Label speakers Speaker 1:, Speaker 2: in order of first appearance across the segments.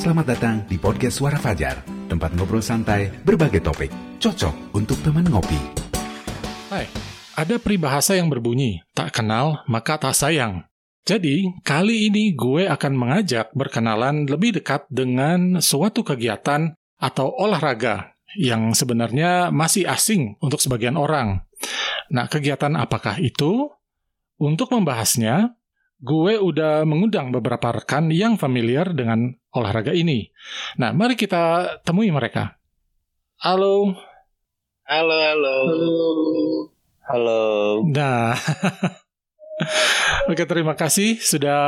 Speaker 1: Selamat datang di podcast Suara Fajar, tempat ngobrol santai berbagai topik, cocok untuk teman ngopi.
Speaker 2: Hai, ada peribahasa yang berbunyi, tak kenal maka tak sayang. Jadi, kali ini gue akan mengajak berkenalan lebih dekat dengan suatu kegiatan atau olahraga yang sebenarnya masih asing untuk sebagian orang. Nah, kegiatan apakah itu? Untuk membahasnya, gue udah mengundang beberapa rekan yang familiar dengan olahraga ini. Nah, mari kita temui mereka. Halo.
Speaker 3: Halo, halo.
Speaker 4: Halo.
Speaker 2: Nah, Oke, terima kasih sudah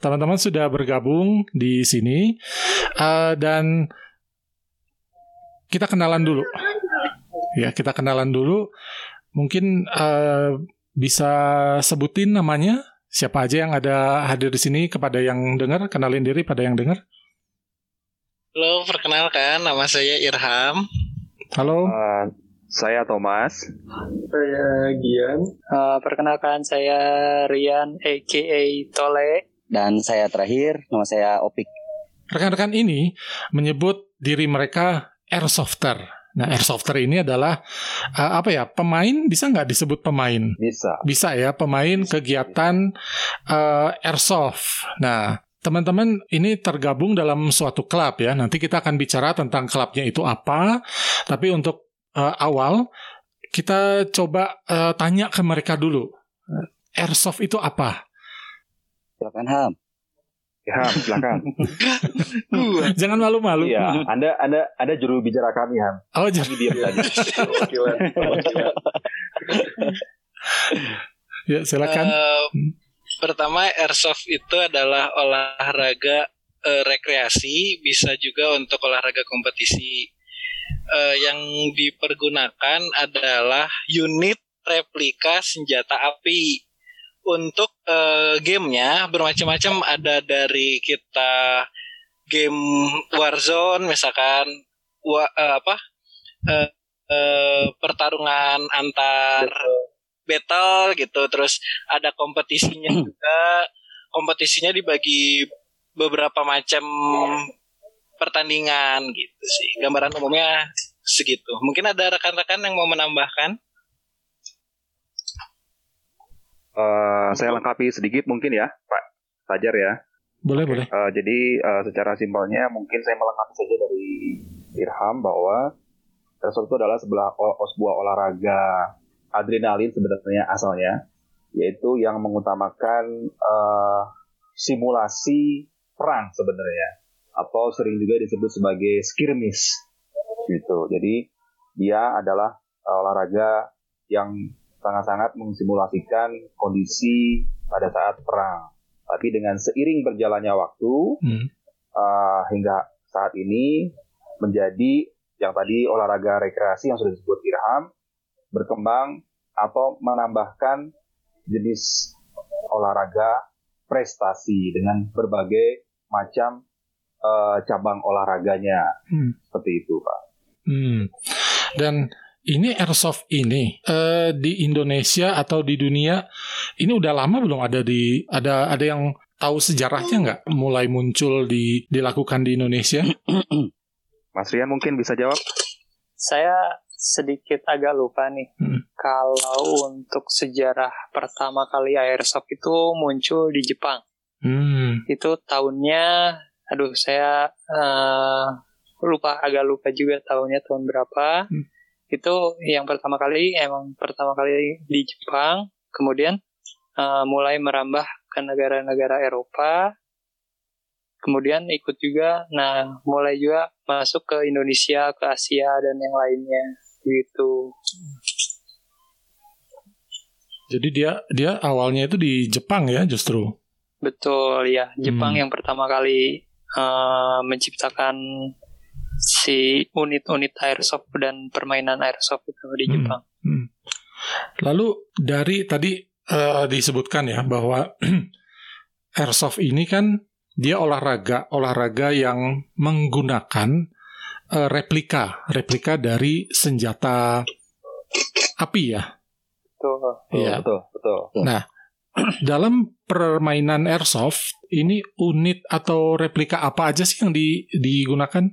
Speaker 2: teman-teman sudah bergabung di sini uh, dan kita kenalan dulu. Ya, kita kenalan dulu. Mungkin uh, bisa sebutin namanya siapa aja yang ada hadir di sini kepada yang dengar, kenalin diri pada yang dengar.
Speaker 3: Halo, perkenalkan nama saya Irham.
Speaker 2: Halo.
Speaker 4: Uh, saya Thomas.
Speaker 5: Saya Gian.
Speaker 6: Uh, perkenalkan saya Rian, aka Tole.
Speaker 7: Dan saya terakhir, nama saya Opik.
Speaker 2: Rekan-rekan ini menyebut diri mereka airsofter. Nah, airsofter ini adalah uh, apa ya? Pemain bisa nggak disebut pemain?
Speaker 4: Bisa.
Speaker 2: Bisa ya, pemain kegiatan uh, airsoft. Nah, teman-teman ini tergabung dalam suatu klub ya. Nanti kita akan bicara tentang klubnya itu apa. Tapi untuk uh, awal kita coba uh, tanya ke mereka dulu. Airsoft itu apa?
Speaker 7: Silakan Ham.
Speaker 4: Ya, silakan.
Speaker 2: Jangan malu-malu.
Speaker 4: Iya, Anda Anda ada juru bicara kami, Ham.
Speaker 2: Oh,
Speaker 4: diam saja.
Speaker 2: ya, silakan.
Speaker 3: Uh, pertama, airsoft itu adalah olahraga uh, rekreasi, bisa juga untuk olahraga kompetisi. Uh, yang dipergunakan adalah unit replika senjata api. Untuk uh, gamenya bermacam-macam. Ada dari kita game Warzone misalkan wa, uh, apa? Uh, uh, pertarungan antar battle gitu. Terus ada kompetisinya juga. Kompetisinya dibagi beberapa macam pertandingan gitu sih. Gambaran umumnya segitu. Mungkin ada rekan-rekan yang mau menambahkan
Speaker 4: Uh, saya lengkapi sedikit mungkin ya, Pak Fajar ya.
Speaker 2: Boleh, boleh.
Speaker 4: Uh, jadi uh, secara simpelnya mungkin saya melengkapi saja dari Irham bahwa airsoft itu adalah sebelah sebuah olahraga adrenalin sebenarnya asalnya, yaitu yang mengutamakan uh, simulasi perang sebenarnya, atau sering juga disebut sebagai skirmish gitu. Jadi dia adalah olahraga yang sangat-sangat mensimulasikan kondisi pada saat perang. Tapi dengan seiring berjalannya waktu hmm. uh, hingga saat ini menjadi yang tadi olahraga rekreasi yang sudah disebut Irham berkembang atau menambahkan jenis olahraga prestasi dengan berbagai macam uh, cabang olahraganya hmm. seperti itu, Pak.
Speaker 2: Hmm. Dan ini airsoft ini uh, di Indonesia atau di dunia ini udah lama belum ada di ada ada yang tahu sejarahnya nggak mulai muncul di dilakukan di Indonesia?
Speaker 4: Mas Rian mungkin bisa jawab.
Speaker 6: Saya sedikit agak lupa nih. Hmm. Kalau untuk sejarah pertama kali airsoft itu muncul di Jepang. Hmm. Itu tahunnya, aduh saya uh, lupa agak lupa juga tahunnya tahun berapa. Hmm itu yang pertama kali emang pertama kali di Jepang kemudian uh, mulai merambah ke negara-negara Eropa kemudian ikut juga nah mulai juga masuk ke Indonesia ke Asia dan yang lainnya gitu.
Speaker 2: Jadi dia dia awalnya itu di Jepang ya justru?
Speaker 6: Betul ya. Jepang hmm. yang pertama kali uh, menciptakan si unit-unit airsoft dan permainan airsoft itu di hmm. Jepang. Hmm.
Speaker 2: Lalu dari tadi uh, disebutkan ya bahwa airsoft ini kan dia olahraga olahraga yang menggunakan uh, replika replika dari senjata api ya.
Speaker 6: Betul.
Speaker 2: Iya.
Speaker 4: Betul, betul.
Speaker 2: Nah, dalam permainan airsoft ini unit atau replika apa aja sih yang di, digunakan?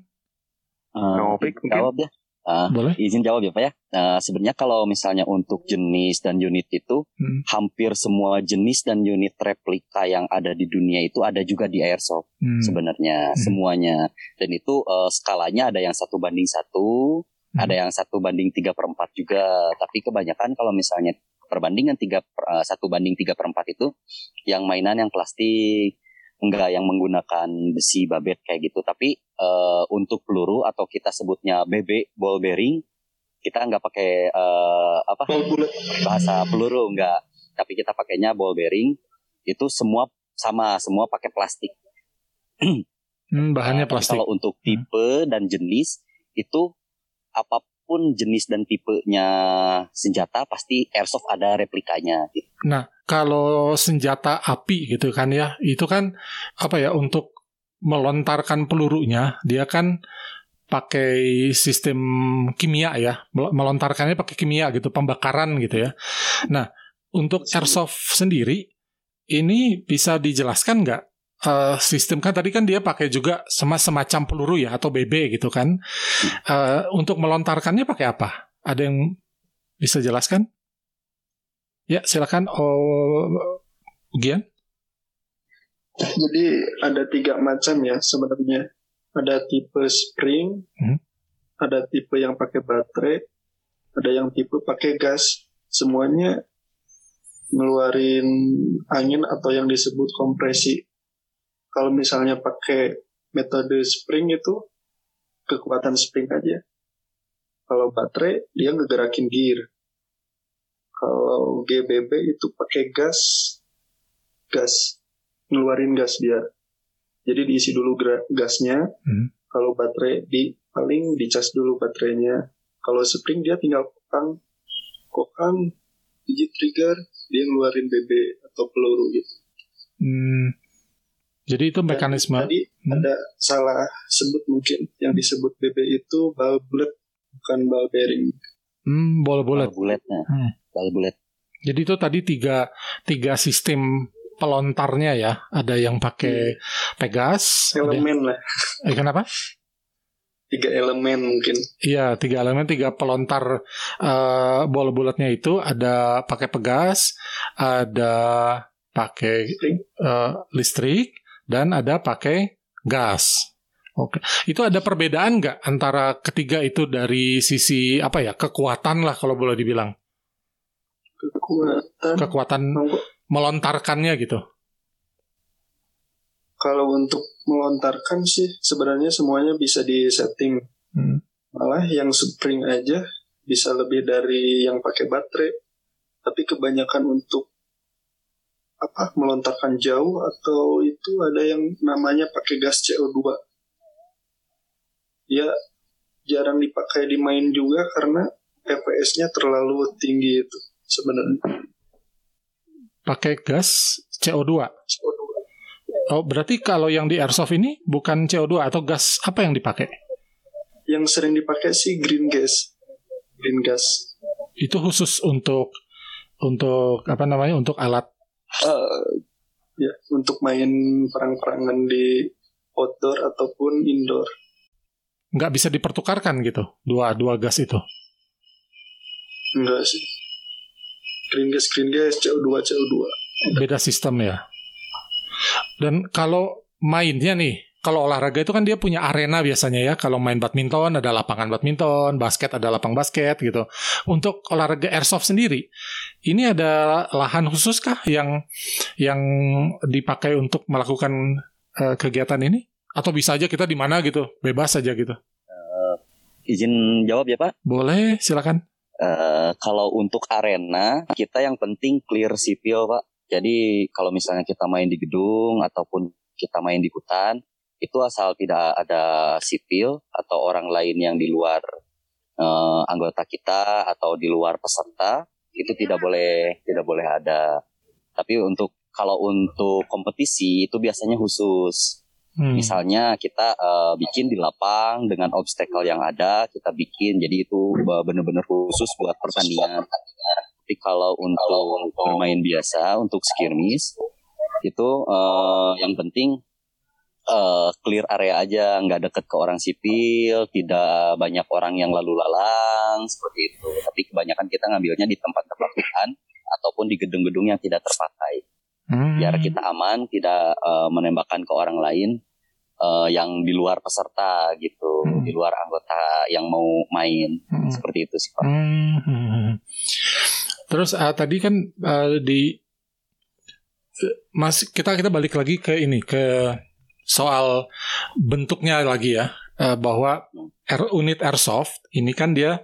Speaker 7: Uh, jawab ya. Uh, Boleh? Izin jawab ya Pak ya. Uh, Sebenarnya kalau misalnya untuk jenis dan unit itu, hmm. hampir semua jenis dan unit replika yang ada di dunia itu ada juga di airsoft hmm. sebenarnya hmm. semuanya. Dan itu uh, skalanya ada yang satu banding satu, hmm. ada yang satu banding tiga per empat juga. Tapi kebanyakan kalau misalnya perbandingan tiga uh, satu banding tiga per empat itu, yang mainan yang plastik, enggak yang menggunakan besi babet kayak gitu. Tapi uh, untuk peluru atau kita sebutnya BB ball bearing kita enggak pakai uh, apa? Bahasa peluru enggak tapi kita pakainya ball bearing. Itu semua sama semua pakai plastik.
Speaker 2: Hmm, bahannya plastik.
Speaker 7: kalau untuk hmm. tipe hmm. dan jenis itu apa pun jenis dan tipenya senjata pasti airsoft ada replikanya
Speaker 2: nah kalau senjata api gitu kan ya, itu kan apa ya untuk melontarkan pelurunya dia kan pakai sistem kimia ya, melontarkannya pakai kimia gitu, pembakaran gitu ya. Nah, untuk airsoft sendiri ini bisa dijelaskan nggak uh, sistem kan tadi kan dia pakai juga semacam peluru ya atau BB gitu kan. Uh, untuk melontarkannya pakai apa? Ada yang bisa jelaskan? Ya, silakan oh, Gian.
Speaker 5: Jadi ada tiga macam ya sebenarnya. Ada tipe spring, hmm. ada tipe yang pakai baterai, ada yang tipe pakai gas. Semuanya ngeluarin angin atau yang disebut kompresi. Kalau misalnya pakai metode spring itu kekuatan spring aja. Kalau baterai dia ngegerakin gear. Kalau GBB itu pakai gas, gas, ngeluarin gas dia. Jadi diisi dulu gasnya. Hmm. Kalau baterai di paling dicas dulu baterainya. Kalau spring dia tinggal kokang, kokang, biji trigger, dia ngeluarin BB atau peluru gitu.
Speaker 2: Hmm. Jadi itu mekanisme.
Speaker 5: Dan tadi hmm. ada salah sebut mungkin yang disebut BB itu ball bullet bukan ball bearing.
Speaker 2: Hmm, ball bullet.
Speaker 7: Ball bulletnya. Hmm bulat.
Speaker 2: Jadi itu tadi tiga tiga sistem pelontarnya ya. Ada yang pakai hmm. Pegas.
Speaker 5: Elemen lah.
Speaker 2: Eh, kenapa?
Speaker 5: Tiga elemen mungkin.
Speaker 2: Iya, tiga elemen, tiga pelontar uh, bola bulatnya itu ada pakai Pegas, ada pakai uh, listrik, dan ada pakai gas. Oke, itu ada perbedaan nggak antara ketiga itu dari sisi apa ya kekuatan lah kalau boleh dibilang?
Speaker 5: kekuatan
Speaker 2: kekuatan melontarkannya gitu
Speaker 5: kalau untuk melontarkan sih sebenarnya semuanya bisa di setting hmm. malah yang spring aja bisa lebih dari yang pakai baterai tapi kebanyakan untuk apa melontarkan jauh atau itu ada yang namanya pakai gas CO2 ya jarang dipakai di main juga karena FPS-nya terlalu tinggi itu sebenarnya.
Speaker 2: Pakai gas CO2. CO2. Oh, berarti kalau yang di airsoft ini bukan CO2 atau gas apa yang dipakai?
Speaker 5: Yang sering dipakai sih green gas. Green gas.
Speaker 2: Itu khusus untuk untuk apa namanya? Untuk alat
Speaker 5: uh, ya, untuk main perang-perangan di outdoor ataupun indoor.
Speaker 2: Nggak bisa dipertukarkan gitu, dua dua gas itu?
Speaker 5: Enggak sih green gas green gas CO2 CO2
Speaker 2: beda sistem ya dan kalau mainnya nih kalau olahraga itu kan dia punya arena biasanya ya. Kalau main badminton ada lapangan badminton, basket ada lapang basket gitu. Untuk olahraga airsoft sendiri, ini ada lahan khusus kah yang yang dipakai untuk melakukan uh, kegiatan ini? Atau bisa aja kita di mana gitu, bebas aja gitu? Uh,
Speaker 7: izin jawab ya Pak?
Speaker 2: Boleh, silakan.
Speaker 7: Uh, kalau untuk arena, kita yang penting clear sipil, Pak. Jadi kalau misalnya kita main di gedung ataupun kita main di hutan, itu asal tidak ada sipil atau orang lain yang di luar uh, anggota kita atau di luar peserta, itu tidak boleh tidak boleh ada. Tapi untuk kalau untuk kompetisi itu biasanya khusus Hmm. Misalnya kita uh, bikin di lapang dengan obstacle yang ada, kita bikin jadi itu benar-benar khusus buat pertandingan. Tapi kalau untuk bermain biasa, untuk skirmish itu uh, yang penting uh, clear area aja, nggak deket ke orang sipil, tidak banyak orang yang lalu lalang seperti itu. Tapi kebanyakan kita ngambilnya di tempat-tempat hutan ataupun di gedung-gedung yang tidak terpakai. Hmm. Biar kita aman, tidak uh, menembakkan ke orang lain uh, yang di luar peserta gitu, hmm. di luar anggota yang mau main. Hmm. Seperti itu sih Pak. Hmm.
Speaker 2: Terus uh, tadi kan uh, di Mas kita kita balik lagi ke ini ke soal bentuknya lagi ya uh, bahwa unit airsoft ini kan dia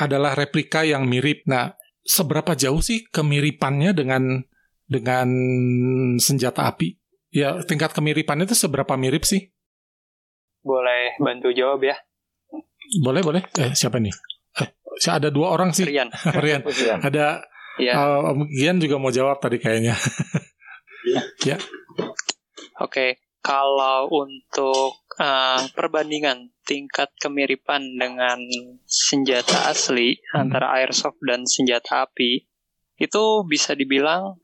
Speaker 2: adalah replika yang mirip. Nah, seberapa jauh sih kemiripannya dengan dengan senjata api? Ya, tingkat kemiripannya itu seberapa mirip sih?
Speaker 6: Boleh bantu jawab ya?
Speaker 2: Boleh, boleh. Eh, siapa nih? Eh, ada dua orang sih.
Speaker 6: Rian.
Speaker 2: Rian. ada ya. uh, Gian juga mau jawab tadi kayaknya.
Speaker 6: ya. Oke, okay. kalau untuk uh, perbandingan tingkat kemiripan dengan senjata asli hmm. antara airsoft dan senjata api itu bisa dibilang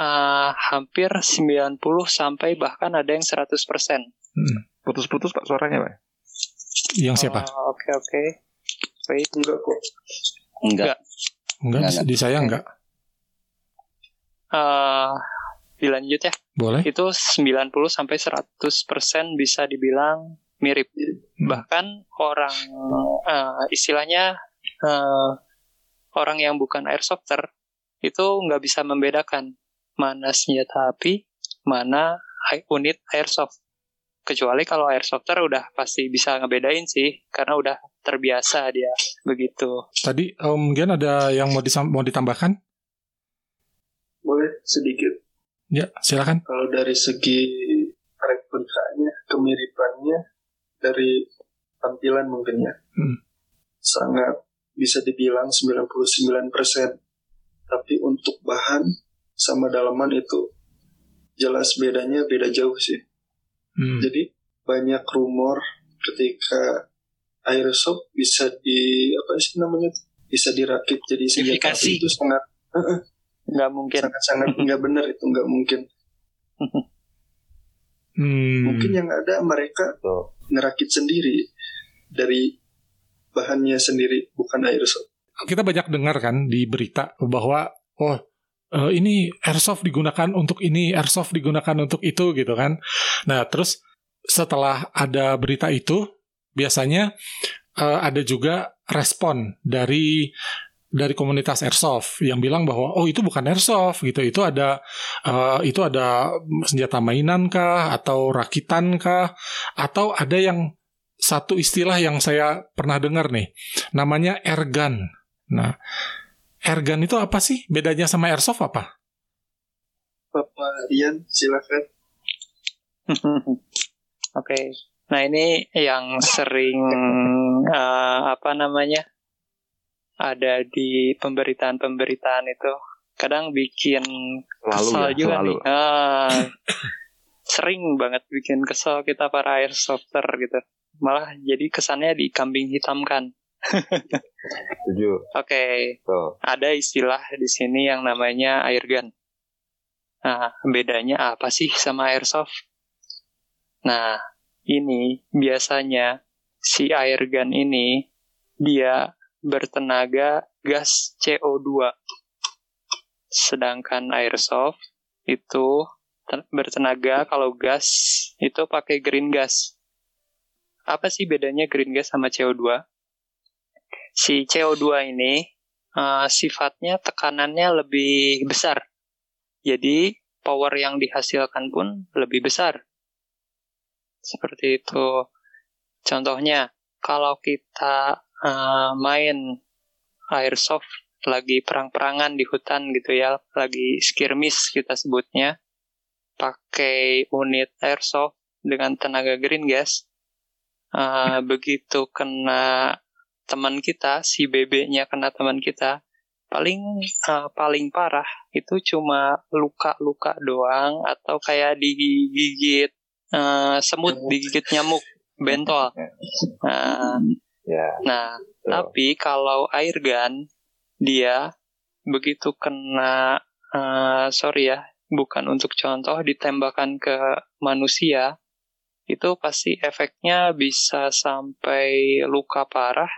Speaker 6: uh, hampir 90 sampai bahkan ada yang 100%. Hmm.
Speaker 4: Putus-putus Pak suaranya, Pak.
Speaker 2: Yang siapa?
Speaker 6: Oke, uh, oke. Okay, okay. Wait,
Speaker 4: enggak kok.
Speaker 7: Enggak.
Speaker 2: Enggak, enggak. di saya enggak.
Speaker 6: Uh, dilanjut ya.
Speaker 2: Boleh.
Speaker 6: Itu 90 sampai 100% bisa dibilang mirip. Hmm. Bahkan orang uh, istilahnya uh, orang yang bukan airsofter itu nggak bisa membedakan mana senjata api, mana unit airsoft. Kecuali kalau airsofter udah pasti bisa ngebedain sih, karena udah terbiasa dia begitu.
Speaker 2: Tadi Om Gian ada yang mau, mau ditambahkan?
Speaker 5: Boleh sedikit.
Speaker 2: Ya, silakan.
Speaker 5: Kalau dari segi replikanya, kemiripannya dari tampilan mungkin ya. Hmm. Sangat bisa dibilang 99%. Tapi untuk bahan sama dalaman itu jelas bedanya beda jauh sih. Hmm. Jadi banyak rumor ketika airsoft bisa di apa sih namanya bisa dirakit jadi senjata itu sangat
Speaker 6: nggak mungkin
Speaker 5: sangat sangat nggak benar itu nggak mungkin hmm. mungkin yang ada mereka oh. ngerakit sendiri dari bahannya sendiri bukan airsoft
Speaker 2: kita banyak dengar kan di berita bahwa oh uh, ini airsoft digunakan untuk ini, airsoft digunakan untuk itu gitu kan. Nah, terus setelah ada berita itu, biasanya uh, ada juga respon dari dari komunitas airsoft yang bilang bahwa oh itu bukan airsoft gitu itu ada uh, itu ada senjata mainan kah atau rakitan kah atau ada yang satu istilah yang saya pernah dengar nih namanya airgun nah Airgun itu apa sih? Bedanya sama airsoft apa?
Speaker 5: Bapak Rian, silakan.
Speaker 6: Oke. okay. Nah ini yang sering uh, apa namanya ada di pemberitaan-pemberitaan itu kadang bikin
Speaker 4: selalu
Speaker 6: kesal
Speaker 4: ya,
Speaker 6: juga
Speaker 4: selalu.
Speaker 6: nih. Uh, sering banget bikin kesal kita para airsofter gitu. Malah jadi kesannya dikambing hitamkan.
Speaker 4: Setuju.
Speaker 6: Oke. Okay. Ada istilah di sini yang namanya air gun. Nah, bedanya apa sih sama airsoft? Nah, ini biasanya si air gun ini dia bertenaga gas CO2. Sedangkan airsoft itu bertenaga kalau gas itu pakai green gas. Apa sih bedanya green gas sama CO2? si CO2 ini uh, sifatnya tekanannya lebih besar. Jadi power yang dihasilkan pun lebih besar. Seperti itu. Contohnya, kalau kita uh, main airsoft lagi perang-perangan di hutan gitu ya, lagi skirmish kita sebutnya, pakai unit airsoft dengan tenaga green gas, uh, begitu kena teman kita, si bebeknya kena teman kita, paling uh, paling parah itu cuma luka-luka doang atau kayak digigit uh, semut, digigit nyamuk, bentol. Nah,
Speaker 4: yeah.
Speaker 6: nah so. tapi kalau air gun dia begitu kena uh, sorry ya bukan untuk contoh ditembakkan ke manusia itu pasti efeknya bisa sampai luka parah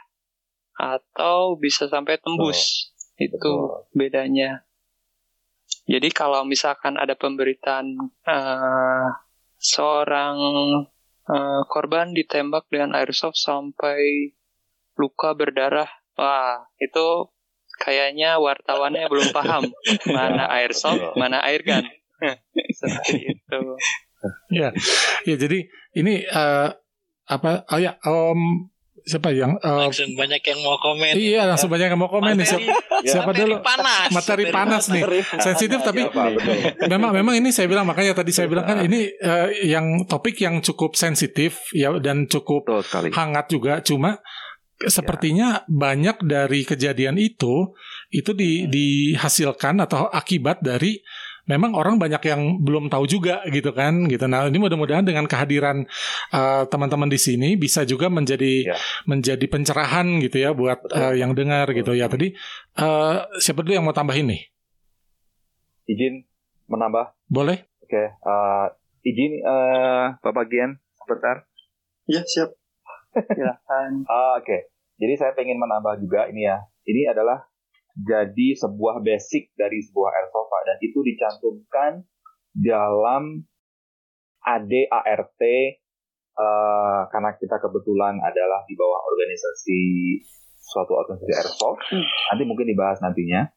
Speaker 6: atau bisa sampai tembus oh, itu betul. bedanya jadi kalau misalkan ada pemberitaan uh, seorang uh, korban ditembak dengan airsoft sampai luka berdarah. Wah itu kayaknya wartawannya belum paham. Mana airsoft, mana air gun. Seperti itu.
Speaker 2: Ya, ya jadi ini uh, apa? Oh ya, um, siapa yang
Speaker 3: uh, langsung banyak yang mau komen.
Speaker 2: Iya langsung banyak yang mau komen nih. Siapa, ya. siapa
Speaker 3: dulu? panas.
Speaker 2: Materi panas nih. sensitif tapi ya, memang memang ini saya bilang makanya tadi saya bilang kan ini uh, yang topik yang cukup sensitif ya dan cukup hangat juga. Cuma sepertinya ya. banyak dari kejadian itu itu di, dihasilkan atau akibat dari memang orang banyak yang belum tahu juga gitu kan gitu. Nah ini mudah-mudahan dengan kehadiran uh, teman-teman di sini bisa juga menjadi ya. menjadi pencerahan gitu ya buat uh, yang dengar gitu ya. Tadi uh, siapa dulu yang mau tambahin nih?
Speaker 4: Izin menambah?
Speaker 2: Boleh.
Speaker 4: Oke. Okay. Uh, izin uh, Bapak Gian sebentar.
Speaker 5: Ya siap.
Speaker 4: Silahkan. uh, Oke. Okay. Jadi saya pengen menambah juga ini ya. Ini adalah jadi sebuah basic dari sebuah airsoft dan itu dicantumkan dalam ADART uh, eh, karena kita kebetulan adalah di bawah organisasi suatu organisasi airsoft. Hmm. Nanti mungkin dibahas nantinya.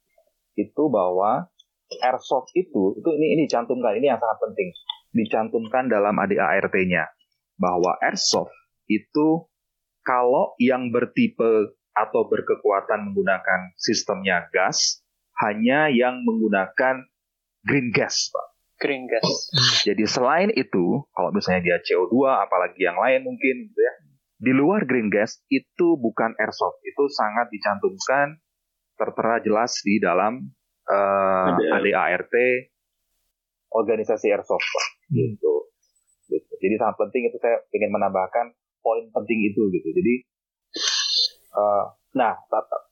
Speaker 4: Itu bahwa airsoft itu itu ini ini dicantumkan ini yang sangat penting dicantumkan dalam ADART-nya bahwa airsoft itu kalau yang bertipe atau berkekuatan menggunakan sistemnya gas, hanya yang menggunakan green gas, Pak.
Speaker 6: Green gas.
Speaker 4: Jadi selain itu, kalau misalnya dia CO2, apalagi yang lain mungkin, gitu ya, di luar green gas itu bukan airsoft, itu sangat dicantumkan tertera jelas di dalam uh, eh, ADART organisasi airsoft, Pak. Gitu. gitu. Jadi sangat penting itu saya ingin menambahkan poin penting itu gitu. Jadi uh, nah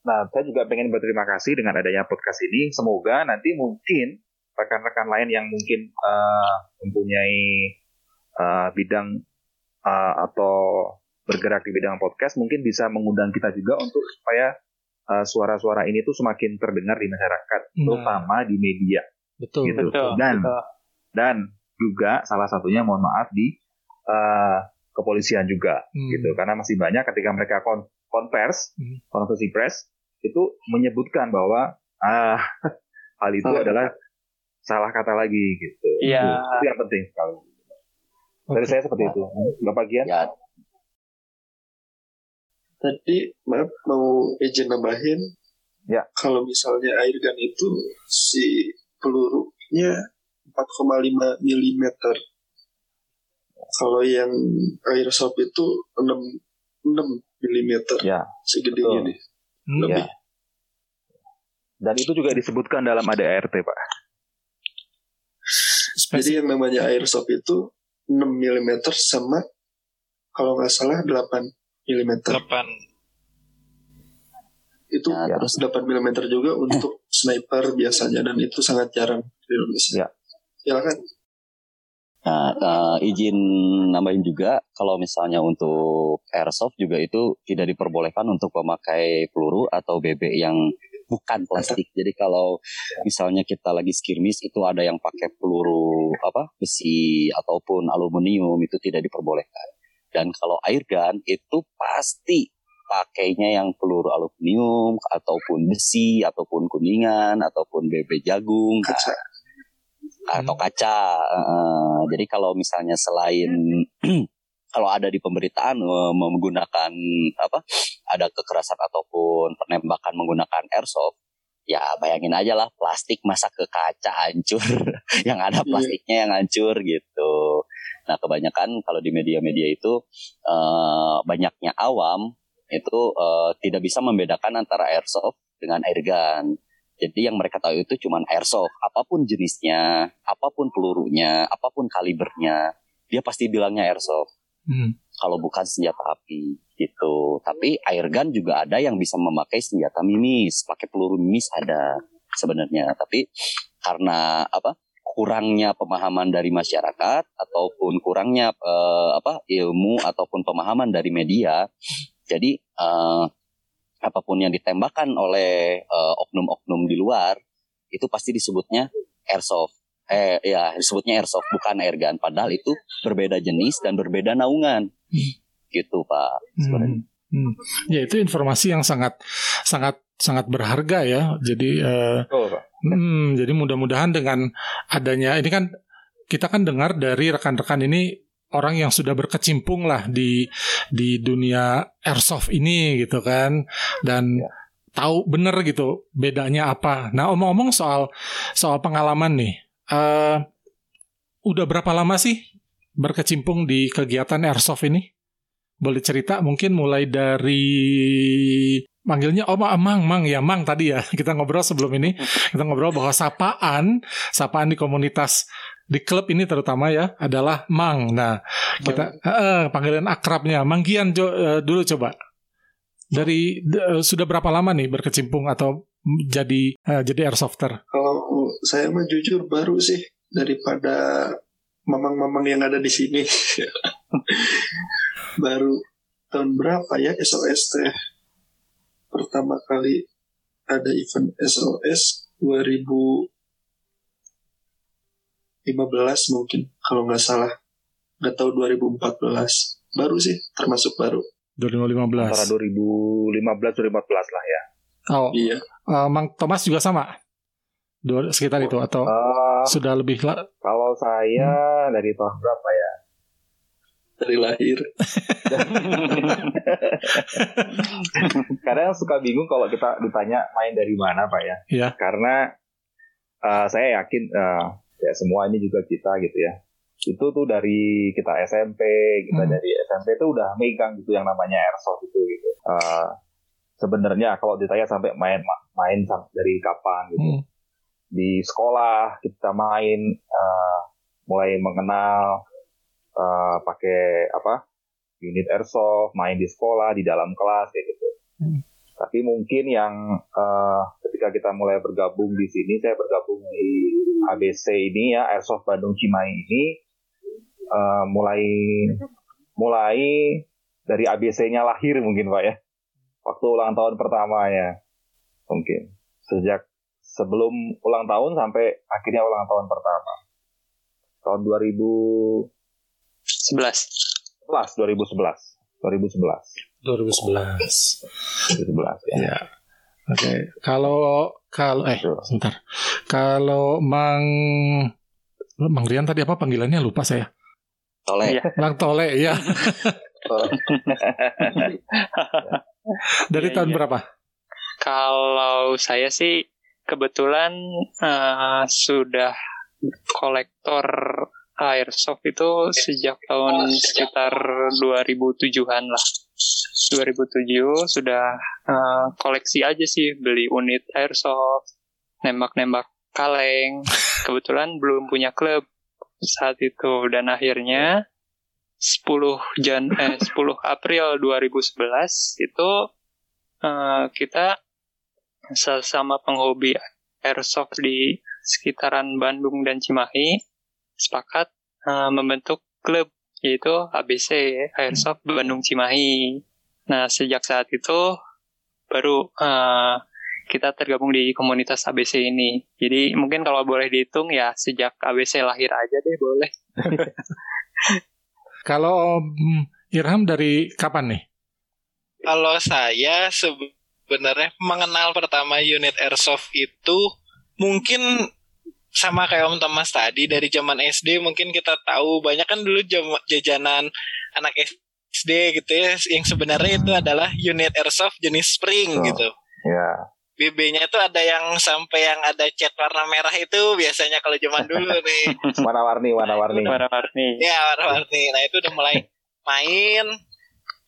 Speaker 4: nah saya juga pengen berterima kasih dengan adanya podcast ini. Semoga nanti mungkin rekan-rekan lain yang mungkin uh, mempunyai uh, bidang uh, atau bergerak di bidang podcast mungkin bisa mengundang kita juga untuk supaya suara-suara uh, ini tuh semakin terdengar di masyarakat, nah. terutama di media.
Speaker 2: Betul.
Speaker 4: Gitu.
Speaker 2: betul
Speaker 4: dan betul. dan juga salah satunya mohon maaf di uh, kepolisian juga hmm. gitu karena masih banyak ketika mereka kon konvers hmm. konversi pers itu menyebutkan bahwa ah hal itu oh. adalah salah kata lagi gitu
Speaker 6: yeah.
Speaker 4: itu, yang penting sekali okay. dari saya seperti itu bapak Gian ya.
Speaker 5: tadi maaf mau izin nambahin
Speaker 4: ya
Speaker 5: kalau misalnya air gun itu si pelurunya 4,5 mm kalau yang airsoft itu 6 6 mm.
Speaker 4: Ya.
Speaker 5: Segedenya nih. Hmm, Lebih. Ya.
Speaker 4: Dan itu juga disebutkan dalam ADART, Pak.
Speaker 5: Jadi yang namanya airsoft itu 6 mm sama kalau nggak salah 8 mm. 8. Itu ya, terus 8 mm juga untuk sniper biasanya dan itu sangat jarang di Indonesia. Ya. Silakan.
Speaker 7: Nah, uh, izin nambahin juga kalau misalnya untuk airsoft juga itu tidak diperbolehkan untuk memakai peluru atau BB yang bukan plastik. Jadi kalau misalnya kita lagi skirmish itu ada yang pakai peluru apa besi ataupun aluminium itu tidak diperbolehkan. Dan kalau air gun itu pasti pakainya yang peluru aluminium ataupun besi ataupun kuningan ataupun BB jagung. Nah, atau hmm. kaca. Uh, jadi kalau misalnya selain kalau ada di pemberitaan uh, menggunakan apa ada kekerasan ataupun penembakan menggunakan airsoft ya bayangin aja lah plastik masa ke kaca hancur yang ada iya. plastiknya yang hancur gitu nah kebanyakan kalau di media-media itu uh, banyaknya awam itu uh, tidak bisa membedakan antara airsoft dengan airgun jadi yang mereka tahu itu cuma airsoft. Apa pun jenisnya, apa pun pelurunya, apa pun kalibernya, dia pasti bilangnya airsoft. Hmm. kalau bukan senjata api gitu. Tapi air gun juga ada yang bisa memakai senjata mimis, pakai peluru mimis ada sebenarnya. Tapi karena apa? kurangnya pemahaman dari masyarakat ataupun kurangnya uh, apa ilmu ataupun pemahaman dari media, jadi uh, apa pun yang ditembakkan oleh oknum oknum-oknum di luar itu pasti disebutnya airsoft eh ya disebutnya airsoft bukan airgun padahal itu berbeda jenis dan berbeda naungan gitu pak sebenarnya
Speaker 2: hmm. Hmm. ya itu informasi yang sangat sangat sangat berharga ya jadi uh, oh, pak. Hmm, jadi mudah-mudahan dengan adanya ini kan kita kan dengar dari rekan-rekan ini orang yang sudah berkecimpung lah di di dunia airsoft ini gitu kan dan ya. tahu bener gitu bedanya apa. Nah omong-omong soal soal pengalaman nih, uh, udah berapa lama sih berkecimpung di kegiatan airsoft ini? Boleh cerita mungkin mulai dari manggilnya Om Amang, Mang ya Mang tadi ya kita ngobrol sebelum ini kita ngobrol bahwa sapaan sapaan di komunitas di klub ini terutama ya adalah Mang. Nah kita uh, panggilan akrabnya Manggian jo, uh, dulu coba dari uh, sudah berapa lama nih berkecimpung atau jadi uh, jadi airsofter?
Speaker 5: Kalau saya mah jujur baru sih daripada mamang-mamang yang ada di sini baru tahun berapa ya SOS teh pertama kali ada event SOS 2015 mungkin kalau nggak salah. Nggak tahu 2014 baru sih termasuk baru.
Speaker 2: 2015
Speaker 4: antara 2015 2014 lah ya.
Speaker 2: Oh iya. uh, Mang Thomas juga sama? Dua, sekitar oh, itu atau uh, sudah lebih lah
Speaker 4: kalau saya hmm. dari tahun berapa ya?
Speaker 5: Dari lahir.
Speaker 4: Kadang suka bingung kalau kita ditanya main dari mana pak ya.
Speaker 2: Iya.
Speaker 4: Karena uh, saya yakin uh, ya semua ini juga kita gitu ya. Itu tuh dari kita SMP, kita hmm. dari SMP itu udah megang gitu yang namanya airsoft itu gitu. Uh, Sebenarnya kalau ditanya sampai main main dari kapan gitu. Hmm. Di sekolah kita main uh, mulai mengenal uh, pakai apa unit airsoft, main di sekolah, di dalam kelas kayak gitu. Hmm. Tapi mungkin yang uh, ketika kita mulai bergabung di sini, saya bergabung di ABC ini ya, Airsoft Bandung Cimahi ini, uh, mulai mulai dari ABC-nya lahir mungkin Pak ya. Waktu ulang tahun pertamanya mungkin. Sejak sebelum ulang tahun sampai akhirnya ulang tahun pertama. Tahun 2000
Speaker 6: 11.
Speaker 4: 11 2011. 2011.
Speaker 2: 2011.
Speaker 4: 2011 ya. ya.
Speaker 2: Oke, okay. kalau kalau eh sebentar. Kalau Mang Mang Rian tadi apa panggilannya lupa saya.
Speaker 7: Tole.
Speaker 2: Ya. Mang Tole ya. Dari ya, tahun ya. berapa?
Speaker 6: Kalau saya sih kebetulan uh, sudah kolektor airsoft itu sejak tahun sekitar 2007-an lah. 2007 sudah uh, koleksi aja sih beli unit airsoft, nembak-nembak kaleng. Kebetulan belum punya klub saat itu dan akhirnya 10 Jan eh 10 April 2011 itu uh, kita sama penghobi airsoft di sekitaran Bandung dan Cimahi sepakat uh, membentuk klub yaitu ABC Airsoft Bandung Cimahi. Nah sejak saat itu baru uh, kita tergabung di komunitas ABC ini. Jadi mungkin kalau boleh dihitung ya sejak ABC lahir aja deh boleh.
Speaker 2: kalau um, Irham dari kapan nih?
Speaker 3: Kalau saya sebenarnya mengenal pertama unit airsoft itu mungkin sama kayak Om Thomas tadi dari zaman SD mungkin kita tahu banyak kan dulu jajanan anak SD gitu ya yang sebenarnya itu adalah unit airsoft jenis spring oh, gitu.
Speaker 4: Ya.
Speaker 3: BB-nya itu ada yang sampai yang ada cat warna merah itu biasanya kalau zaman dulu nih.
Speaker 4: warna-warni, warna-warni.
Speaker 6: Warna-warni.
Speaker 3: Ya, warna-warni. Nah, itu udah mulai main.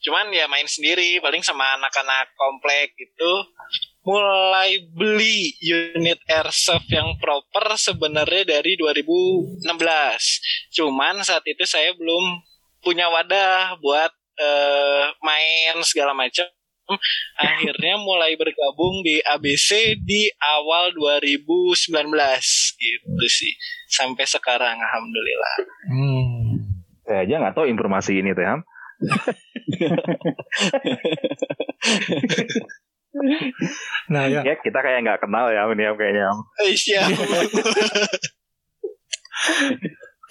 Speaker 3: Cuman ya main sendiri, paling sama anak-anak komplek gitu mulai beli unit airsoft yang proper sebenarnya dari 2016. Cuman saat itu saya belum punya wadah buat uh, main segala macam akhirnya mulai bergabung di ABC di awal 2019 gitu sih sampai sekarang alhamdulillah.
Speaker 4: Hmm. Saya aja nggak tahu informasi ini teh nah ya. ya kita kayak nggak kenal ya ini kayaknya.
Speaker 3: Eh, siap.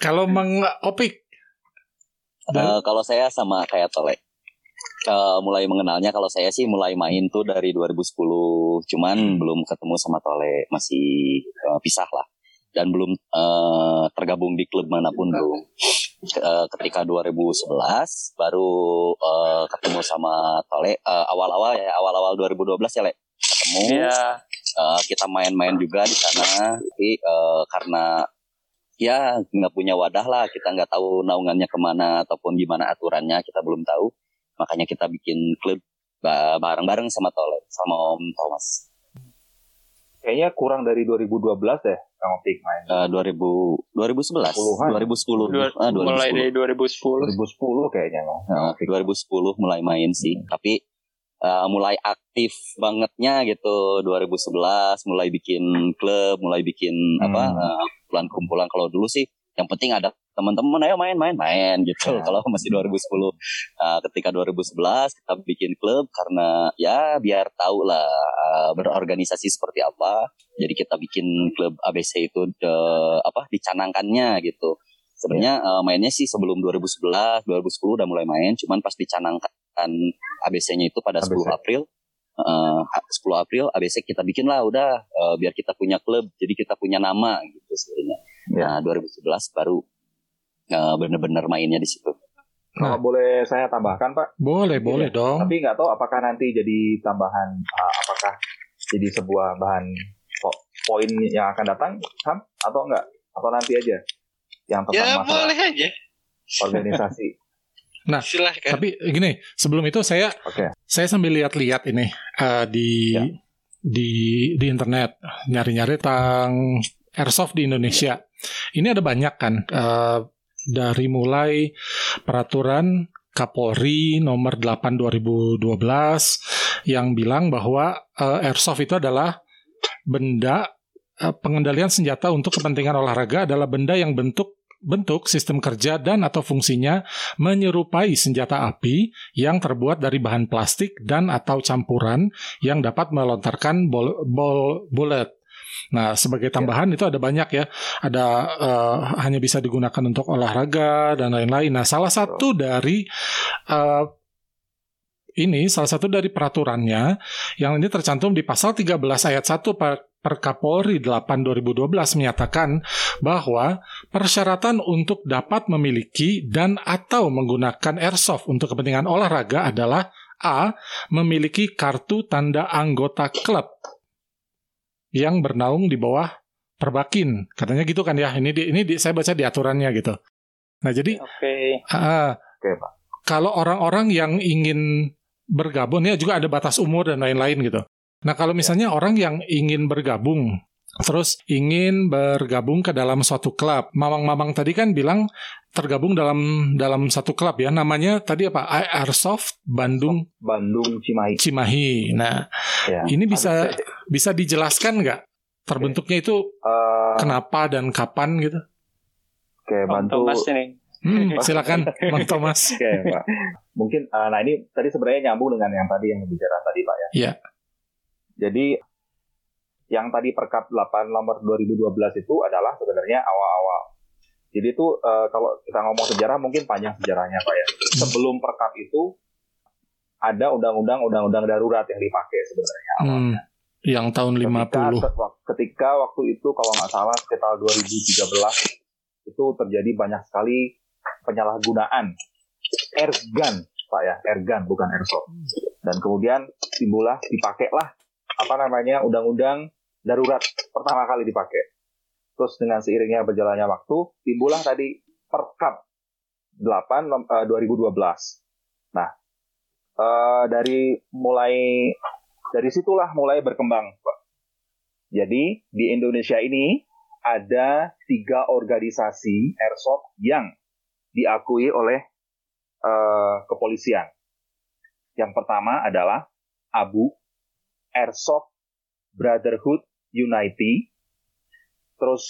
Speaker 2: kalau Mang Opik
Speaker 7: Uh, kalau saya sama kayak Tole uh, mulai mengenalnya kalau saya sih mulai main tuh dari 2010 cuman hmm. belum ketemu sama Tole masih uh, pisah lah dan belum uh, tergabung di klub mana pun belum uh, ketika 2011 baru uh, ketemu sama Tole. Uh, awal-awal ya awal-awal 2012 ya Le? Ketemu. Yeah. uh, kita main-main juga di sana. Tapi uh, karena ya nggak punya wadah lah kita nggak tahu naungannya ke mana ataupun gimana aturannya kita belum tahu. Makanya kita bikin klub bareng-bareng sama Tole sama Om Thomas
Speaker 4: kayaknya kurang dari 2012 deh Kang Opik main.
Speaker 7: Uh, 2000 2011 2010 Dua,
Speaker 6: ah, 2010 mulai dari 2010
Speaker 4: 2010 kayaknya
Speaker 7: uh, 2010 mulai main sih. Hmm. tapi uh, mulai aktif bangetnya gitu 2011 mulai bikin klub mulai bikin hmm. apa uh, kumpulan-kumpulan. Kalau dulu sih yang penting ada teman-teman ayo main main gitu. Ya. kalau masih 2010 uh, ketika 2011 kita bikin klub karena ya biar tahu lah uh, berorganisasi seperti apa. Jadi kita bikin klub ABC itu de, apa dicanangkannya gitu. Sebenarnya uh, mainnya sih sebelum 2011 2010 udah mulai main cuman pas dicanangkan ABC-nya itu pada ABC. 10 April uh, 10 April ABC kita bikin lah udah uh, biar kita punya klub jadi kita punya nama gitu sebenarnya ya. nah 2011 baru uh, bener-bener mainnya di situ.
Speaker 4: Nah, boleh saya tambahkan Pak?
Speaker 2: Boleh, jadi, boleh dong.
Speaker 4: Tapi nggak tahu apakah nanti jadi tambahan, uh, apakah jadi sebuah bahan poin yang akan datang, Ham? Atau enggak? Atau nanti aja? Yang
Speaker 3: tentang ya, masalah boleh aja.
Speaker 4: organisasi.
Speaker 2: Nah, Silahkan. tapi gini, sebelum itu saya okay. saya sambil lihat-lihat ini uh, di ya. di di internet nyari-nyari tentang airsoft di Indonesia. Ini ada banyak kan uh, dari mulai peraturan Kapolri nomor 8 2012 yang bilang bahwa uh, airsoft itu adalah benda uh, pengendalian senjata untuk kepentingan olahraga adalah benda yang bentuk bentuk sistem kerja dan atau fungsinya menyerupai senjata api yang terbuat dari bahan plastik dan atau campuran yang dapat melontarkan bol, bol bullet Nah, sebagai ya. tambahan ya. itu ada banyak ya. Ada uh, hanya bisa digunakan untuk olahraga dan lain-lain. Nah, salah satu dari uh, ini salah satu dari peraturannya yang ini tercantum di pasal 13 ayat 1 per Kapolri 8 2012 menyatakan bahwa persyaratan untuk dapat memiliki dan atau menggunakan airsoft untuk kepentingan olahraga adalah A. Memiliki kartu tanda anggota klub yang bernaung di bawah perbakin. Katanya gitu kan ya. Ini di, ini di, saya baca di aturannya gitu. Nah, jadi
Speaker 6: okay.
Speaker 2: uh, okay, Pak. Kalau orang-orang yang ingin bergabung ya juga ada batas umur dan lain-lain gitu. Nah, kalau misalnya ya. orang yang ingin bergabung terus ingin bergabung ke dalam suatu klub. Mamang-mamang tadi kan bilang tergabung dalam dalam satu klub ya. Namanya tadi apa? Airsoft Bandung
Speaker 4: Bandung Cimahi.
Speaker 2: Cimahi. Nah, ya, ini bisa bisa dijelaskan nggak terbentuknya itu uh, kenapa dan kapan gitu?
Speaker 4: Oke, bantu.
Speaker 6: Thomas ini.
Speaker 2: Hmm, silakan Bang Thomas.
Speaker 4: Oke, Pak. Mungkin uh, nah ini tadi sebenarnya nyambung dengan yang tadi yang bicara tadi, Pak ya.
Speaker 2: Iya.
Speaker 4: Jadi yang tadi Perkap 8 nomor 2012 itu adalah sebenarnya awal-awal. Jadi itu uh, kalau kita ngomong sejarah mungkin panjang sejarahnya Pak ya. Sebelum Perkap itu ada undang-undang undang-undang darurat yang dipakai sebenarnya hmm, awalnya. Hmm,
Speaker 2: yang tahun 50. Ketika,
Speaker 4: ketika waktu itu kalau nggak salah sekitar 2013 itu terjadi banyak sekali penyalahgunaan airgun Pak ya, airgun bukan airsoft. Dan kemudian timbullah dipakailah apa namanya undang-undang darurat pertama kali dipakai. Terus dengan seiringnya berjalannya waktu, timbullah tadi Perkap 8 uh, 2012. Nah, uh, dari mulai dari situlah mulai berkembang. Jadi di Indonesia ini ada tiga organisasi airsoft yang diakui oleh uh, kepolisian. Yang pertama adalah ABU, Airsoft Brotherhood Unity. Terus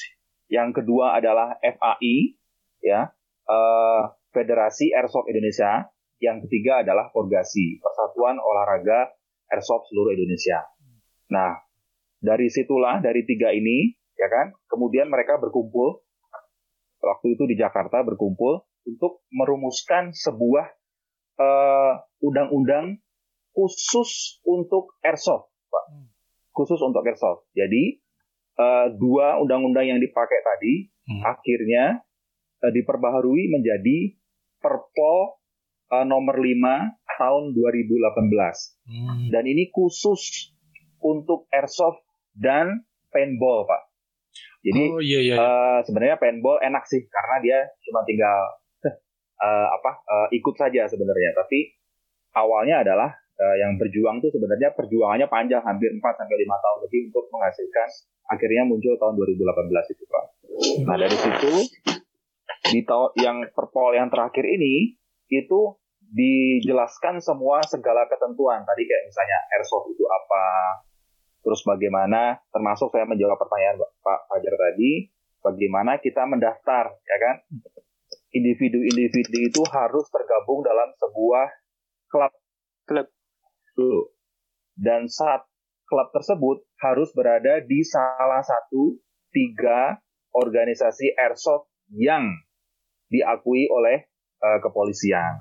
Speaker 4: yang kedua adalah FAI, ya, uh, Federasi Airsoft Indonesia. Yang ketiga adalah Porgasi, Persatuan Olahraga Airsoft seluruh Indonesia. Nah, dari situlah dari tiga ini, ya kan, kemudian mereka berkumpul waktu itu di Jakarta berkumpul untuk merumuskan sebuah eh, undang-undang khusus untuk airsoft, Pak. Hmm. Khusus untuk airsoft. Jadi uh, dua undang-undang yang dipakai tadi hmm. akhirnya uh, diperbaharui menjadi Perpol uh, nomor 5 tahun 2018. Hmm. Dan ini khusus untuk airsoft dan paintball, Pak. Jadi oh, iya, iya. Uh, sebenarnya paintball enak sih karena dia cuma tinggal uh, apa uh, ikut saja sebenarnya. Tapi awalnya adalah uh, yang berjuang tuh sebenarnya perjuangannya panjang hampir 4 sampai 5 tahun lebih untuk menghasilkan akhirnya muncul tahun 2018 itu, Pak. Nah, dari situ di tahun yang perpol yang terakhir ini itu dijelaskan semua segala ketentuan. Tadi kayak misalnya airsoft itu apa, Terus bagaimana, termasuk saya menjawab pertanyaan Pak Fajar tadi, bagaimana kita mendaftar, ya kan? Individu-individu itu harus tergabung dalam sebuah klub. Klub. Dulu. Dan saat klub tersebut harus berada di salah satu tiga organisasi airsoft yang diakui oleh uh, kepolisian.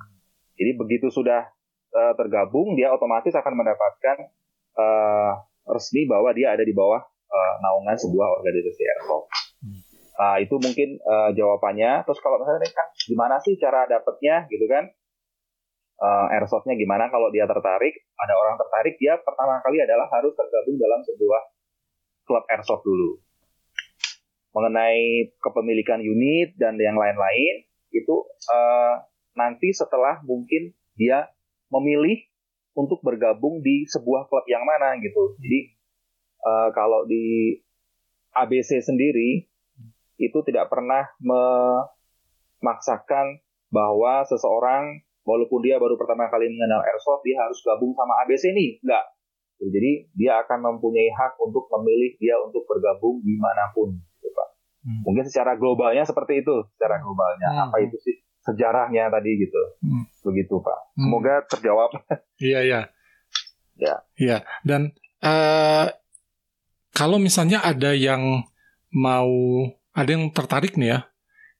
Speaker 4: Jadi begitu sudah uh, tergabung, dia otomatis akan mendapatkan uh, resmi bahwa dia ada di bawah uh, naungan sebuah organisasi airsoft. Hmm. Uh, itu mungkin uh, jawabannya. Terus kalau misalnya kan gimana sih cara dapetnya gitu kan? Uh, airsoftnya gimana kalau dia tertarik? Ada orang tertarik, dia pertama kali adalah harus tergabung dalam sebuah klub airsoft dulu. Mengenai kepemilikan unit dan yang lain-lain itu uh, nanti setelah mungkin dia memilih untuk bergabung di sebuah klub yang mana gitu. Jadi uh, kalau di ABC sendiri itu tidak pernah memaksakan bahwa seseorang walaupun dia baru pertama kali mengenal airsoft dia harus gabung sama ABC nih, enggak. Jadi dia akan mempunyai hak untuk memilih dia untuk bergabung di mana pun, gitu, Pak. Hmm. Mungkin secara globalnya seperti itu, secara globalnya hmm. apa itu sih sejarahnya tadi gitu. Hmm. Begitu Pak. Hmm. Semoga terjawab.
Speaker 2: Iya iya. Ya. Iya dan uh, kalau misalnya ada yang mau ada yang tertarik nih ya.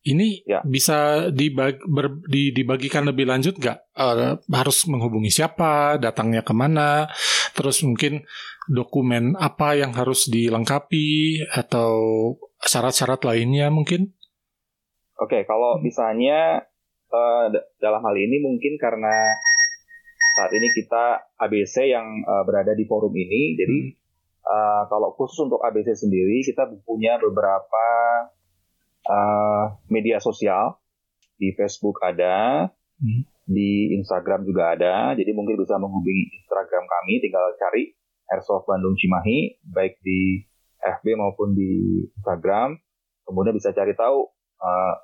Speaker 2: Ini ya. bisa dibag, ber, di, dibagikan lebih lanjut nggak? Uh, harus menghubungi siapa, datangnya ke mana, terus mungkin dokumen apa yang harus dilengkapi atau syarat-syarat lainnya mungkin?
Speaker 4: Oke, kalau misalnya uh, dalam hal ini mungkin karena saat ini kita ABC yang uh, berada di forum ini, jadi uh, kalau khusus untuk ABC sendiri kita punya beberapa uh, media sosial. Di Facebook ada, hmm. di Instagram juga ada, jadi mungkin bisa menghubungi Instagram kami, tinggal cari Airsoft Bandung Cimahi, baik di FB maupun di Instagram, kemudian bisa cari tahu, uh,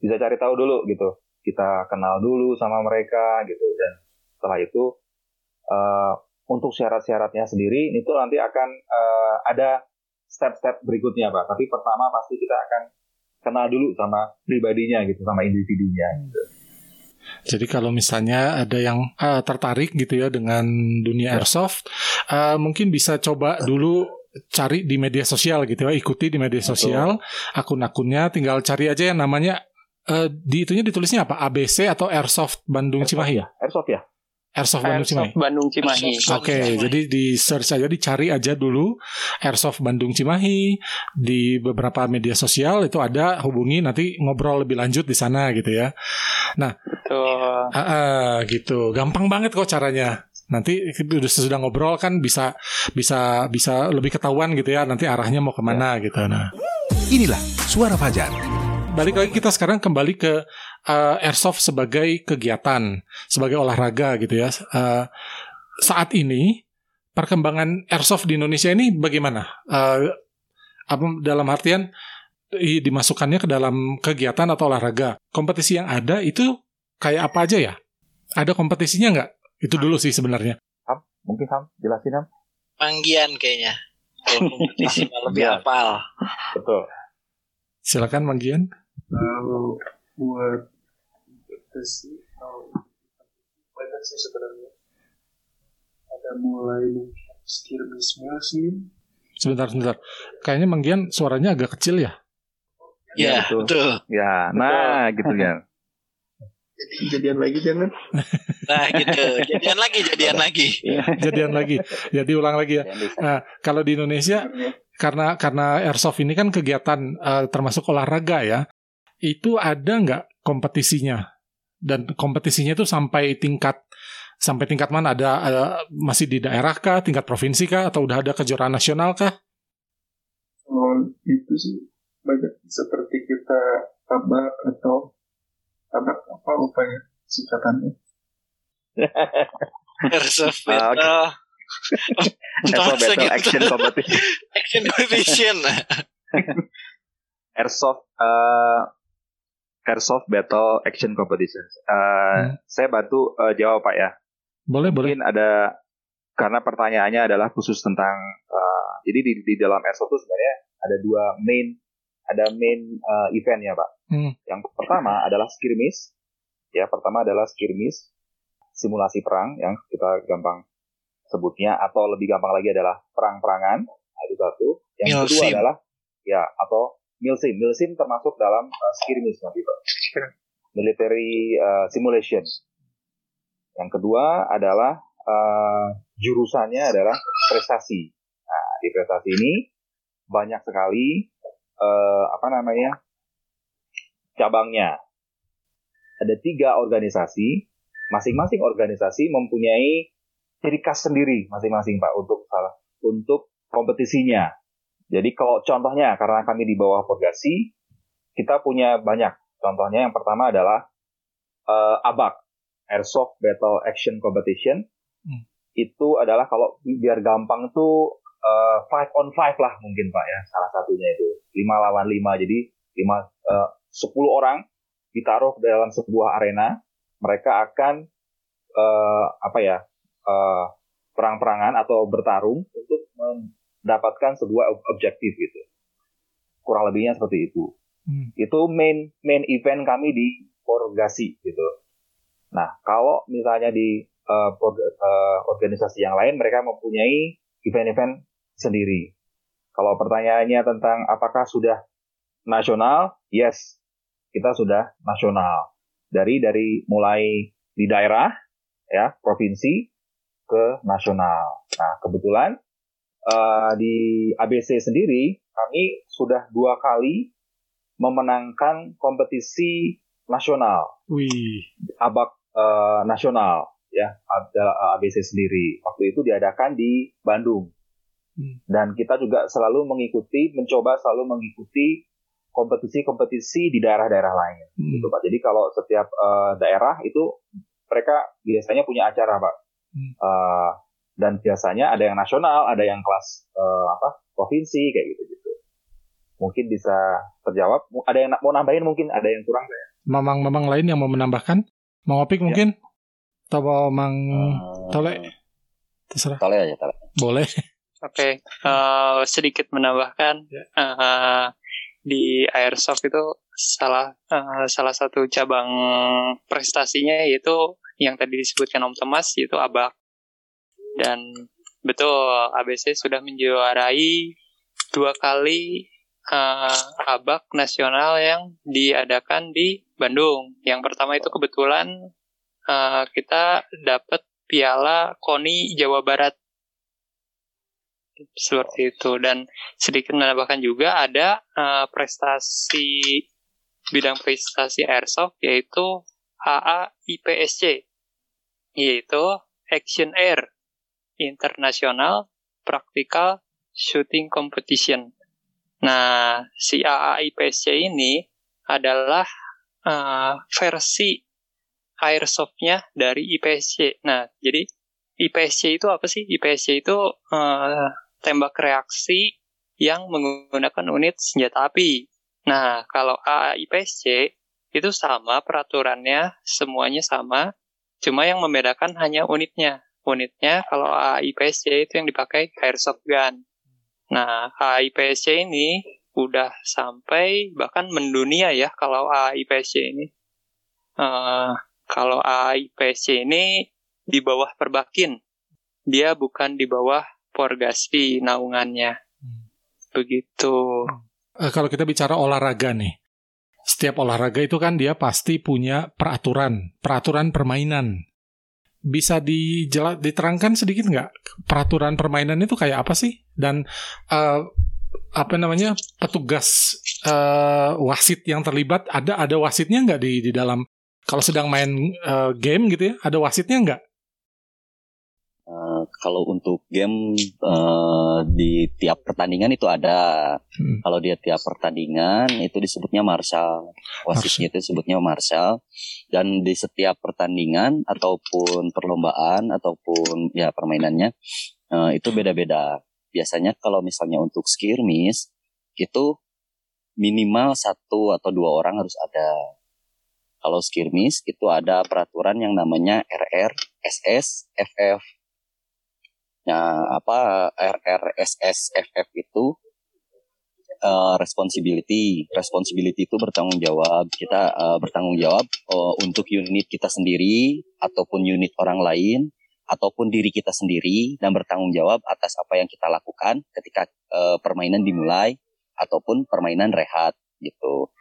Speaker 4: bisa cari tahu dulu gitu. Kita kenal dulu sama mereka gitu. Dan setelah itu uh, untuk syarat-syaratnya sendiri itu nanti akan uh, ada step-step berikutnya pak. Tapi pertama pasti kita akan kenal dulu sama pribadinya gitu sama individunya gitu.
Speaker 2: Jadi kalau misalnya ada yang uh, tertarik gitu ya dengan dunia ya. airsoft, uh, mungkin bisa coba dulu cari di media sosial gitu ya, ikuti di media sosial akun-akunnya, tinggal cari aja yang namanya uh, di itunya ditulisnya apa? ABC atau Airsoft Bandung Airsoft. Cimahi ya?
Speaker 4: Airsoft ya.
Speaker 2: Airsoft Bandung Cimahi.
Speaker 6: Bandung Cimahi.
Speaker 2: Oke, okay, jadi di search aja, dicari aja dulu Airsoft Bandung Cimahi di beberapa media sosial itu ada hubungi nanti ngobrol lebih lanjut di sana gitu ya. Nah, Betul. Uh, uh, gitu, gampang banget kok caranya. Nanti sudah ngobrol kan bisa bisa bisa lebih ketahuan gitu ya. Nanti arahnya mau ke mana ya. gitu. Nah,
Speaker 1: inilah suara Fajar
Speaker 2: balik lagi kita sekarang kembali ke uh, airsoft sebagai kegiatan, sebagai olahraga gitu ya. Uh, saat ini perkembangan airsoft di Indonesia ini bagaimana? Uh, apa dalam artian dimasukkannya ke dalam kegiatan atau olahraga. Kompetisi yang ada itu kayak apa aja ya? Ada kompetisinya nggak? Itu dulu sih sebenarnya.
Speaker 4: Ham, mungkin Ham, jelasin Ham.
Speaker 3: Manggian kayaknya. kompetisi lebih iya. apal.
Speaker 4: Betul.
Speaker 2: Silakan Manggian.
Speaker 5: Kalau buat kompetisi, banyak sih sebenarnya. Ada mulai skirmish musim.
Speaker 2: Sebentar, sebentar. Kayaknya Manggian suaranya agak kecil ya?
Speaker 3: Ya, betul. betul.
Speaker 4: Ya, nah betul. gitu ya.
Speaker 5: Jadi jadian lagi jangan.
Speaker 3: Nah gitu, jadian lagi, jadian lagi.
Speaker 2: jadian lagi. Jadi ulang lagi ya. Nah, kalau di Indonesia karena karena airsoft ini kan kegiatan uh, termasuk olahraga ya. Itu ada nggak kompetisinya? Dan kompetisinya itu sampai tingkat sampai tingkat mana? Ada, ada masih di daerah kah, tingkat provinsi kah, atau udah ada kejuaraan nasional kah?
Speaker 5: Oh, itu sih. Banyak. Seperti kita tabak atau tabak apa upaya singkatannya?
Speaker 3: Airsoft battle.
Speaker 4: Airsoft battle action competition.
Speaker 3: Action competition.
Speaker 4: Airsoft uh, Airsoft Battle Action Competition. Uh, hmm. Saya bantu uh, jawab Pak ya.
Speaker 2: Boleh,
Speaker 4: Mungkin
Speaker 2: boleh.
Speaker 4: ada karena pertanyaannya adalah khusus tentang uh, jadi di, di dalam Airsoft itu sebenarnya ada dua main ada main uh, event ya Pak. Hmm. Yang pertama adalah skirmish. Ya, pertama adalah skirmish simulasi perang yang kita gampang sebutnya atau lebih gampang lagi adalah perang-perangan. Nah, itu satu. Yang kedua adalah ya atau milsim. Milsim termasuk dalam uh, skirmish nanti Pak. Military uh, simulation. Yang kedua adalah uh, jurusannya adalah prestasi. Nah, di prestasi ini banyak sekali uh, apa namanya cabangnya. Ada tiga organisasi, masing-masing organisasi mempunyai ciri khas sendiri masing-masing pak untuk salah untuk kompetisinya. Jadi kalau contohnya karena kami di bawah Porgasi, kita punya banyak. Contohnya yang pertama adalah uh, ABAC, Airsoft Battle Action Competition. Hmm. Itu adalah kalau biar gampang tuh uh, five on five lah mungkin pak ya salah satunya itu lima lawan lima jadi lima uh, sepuluh orang ditaruh dalam sebuah arena mereka akan uh, apa ya uh, perang-perangan atau bertarung untuk mendapatkan sebuah objektif gitu kurang lebihnya seperti itu hmm. itu main main event kami di Porgasi gitu nah kalau misalnya di uh, uh, organisasi yang lain mereka mempunyai event-event sendiri. Kalau pertanyaannya tentang apakah sudah nasional, yes, kita sudah nasional. Dari dari mulai di daerah, ya provinsi ke nasional. Nah kebetulan uh, di ABC sendiri kami sudah dua kali memenangkan kompetisi nasional.
Speaker 2: Wih.
Speaker 4: Abak uh, nasional ya ada ABC sendiri. Waktu itu diadakan di Bandung. Hmm. Dan kita juga selalu mengikuti, mencoba selalu mengikuti kompetisi-kompetisi di daerah-daerah lain, hmm. gitu pak. Jadi kalau setiap uh, daerah itu mereka biasanya punya acara pak. Hmm. Uh, dan biasanya ada yang nasional, ada yang kelas uh, apa provinsi kayak gitu gitu. Mungkin bisa terjawab. Ada yang mau nambahin mungkin, ada yang kurang saya.
Speaker 2: Mamang-mamang lain yang mau menambahkan? Mau opik mungkin? Ya. Atau mau mang uh, tole? Terserah.
Speaker 7: Tole aja, tole.
Speaker 2: Boleh.
Speaker 6: Oke, okay. uh, eh, sedikit menambahkan uh, di airsoft itu salah uh, salah satu cabang prestasinya yaitu yang tadi disebutkan Om Thomas yaitu abak dan betul ABC sudah menjuarai dua kali uh, abak nasional yang diadakan di Bandung. Yang pertama itu kebetulan uh, kita dapat piala KONI Jawa Barat. Seperti itu. Dan sedikit menambahkan juga ada uh, prestasi bidang prestasi airsoft yaitu AA IPSC yaitu Action Air International Practical Shooting Competition. Nah, si AA IPSC ini adalah uh, versi airsoftnya dari IPSC. Nah, jadi IPSC itu apa sih? IPSC itu uh, tembak reaksi yang menggunakan unit senjata api. Nah, kalau AIPSC itu sama peraturannya, semuanya sama, cuma yang membedakan hanya unitnya. Unitnya kalau AIPSC itu yang dipakai airsoft gun. Nah, AIPSC ini udah sampai bahkan mendunia ya kalau AIPSC ini. Uh, kalau AIPSC ini di bawah perbakin, dia bukan di bawah Porgaspi naungannya. Begitu.
Speaker 2: Uh, kalau kita bicara olahraga nih, setiap olahraga itu kan dia pasti punya peraturan, peraturan permainan. Bisa dijela, diterangkan sedikit nggak peraturan permainan itu kayak apa sih? Dan uh, apa namanya petugas uh, wasit yang terlibat ada ada wasitnya nggak di di dalam kalau sedang main uh, game gitu ya ada wasitnya nggak?
Speaker 7: Uh, kalau untuk game uh, di tiap pertandingan itu ada. Hmm. Kalau dia tiap pertandingan itu disebutnya marshal. Wasitnya itu disebutnya marshal. Dan di setiap pertandingan ataupun perlombaan ataupun ya permainannya uh, itu beda-beda. Biasanya kalau misalnya untuk skirmish itu minimal satu atau dua orang harus ada. Kalau skirmish itu ada peraturan yang namanya RR, SS, FF Nah, apa RRSSFF itu uh, responsibility. Responsibility itu bertanggung jawab. Kita uh, bertanggung jawab uh, untuk unit kita sendiri ataupun unit orang lain ataupun diri kita sendiri dan bertanggung jawab atas apa yang kita lakukan ketika uh, permainan dimulai ataupun permainan rehat gitu.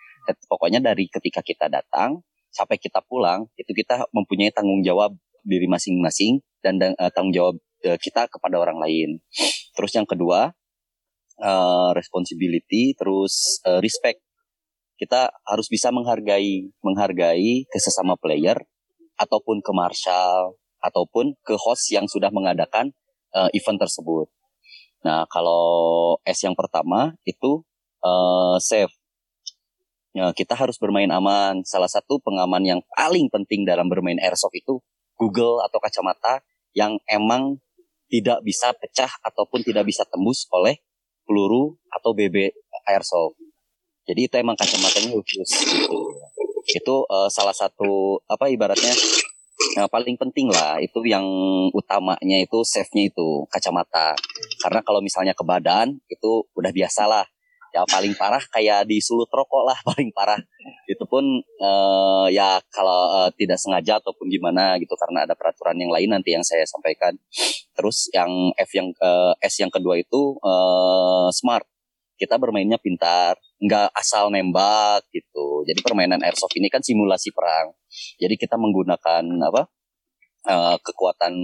Speaker 7: Pokoknya dari ketika kita datang sampai kita pulang itu kita mempunyai tanggung jawab diri masing-masing dan uh, tanggung jawab kita kepada orang lain. Terus yang kedua, uh, responsibility, terus uh, respect. Kita harus bisa menghargai menghargai ke sesama player ataupun ke marshal ataupun ke host yang sudah mengadakan uh, event tersebut. Nah, kalau S yang pertama itu uh, safe. Ya, kita harus bermain aman. Salah satu pengaman yang paling penting dalam bermain airsoft itu Google atau kacamata yang emang tidak bisa pecah ataupun tidak bisa tembus oleh peluru atau BB airsoft. Jadi itu emang kacamatanya khusus gitu. Itu uh, salah satu apa ibaratnya yang paling penting lah itu yang utamanya itu safety nya itu kacamata. Karena kalau misalnya ke badan itu udah biasa lah ya paling parah kayak di sulut rokok lah paling parah itu pun uh, ya kalau uh, tidak sengaja ataupun gimana gitu karena ada peraturan yang lain nanti yang saya sampaikan terus yang F yang uh, S yang kedua itu uh, smart kita bermainnya pintar nggak asal nembak gitu jadi permainan airsoft ini kan simulasi perang jadi kita menggunakan apa uh, kekuatan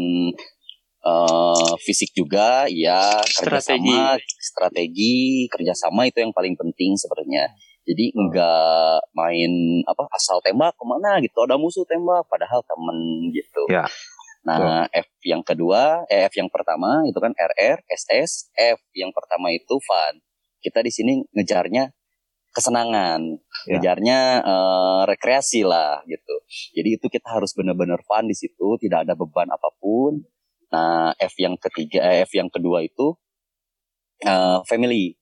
Speaker 7: uh, fisik juga, ya kerjasama, strategi. strategi, kerjasama itu yang paling penting sebenarnya. Jadi enggak main apa asal tembak ke mana gitu, ada musuh tembak, padahal temen gitu. Ya. Nah, F yang kedua, eh, F yang pertama itu kan RR, SS, F yang pertama itu fun. Kita di sini ngejarnya kesenangan, ya. ngejarnya uh, rekreasi lah gitu. Jadi itu kita harus benar-benar fun di situ, tidak ada beban apa pun. Nah, F yang ketiga, eh, F yang kedua itu uh, family.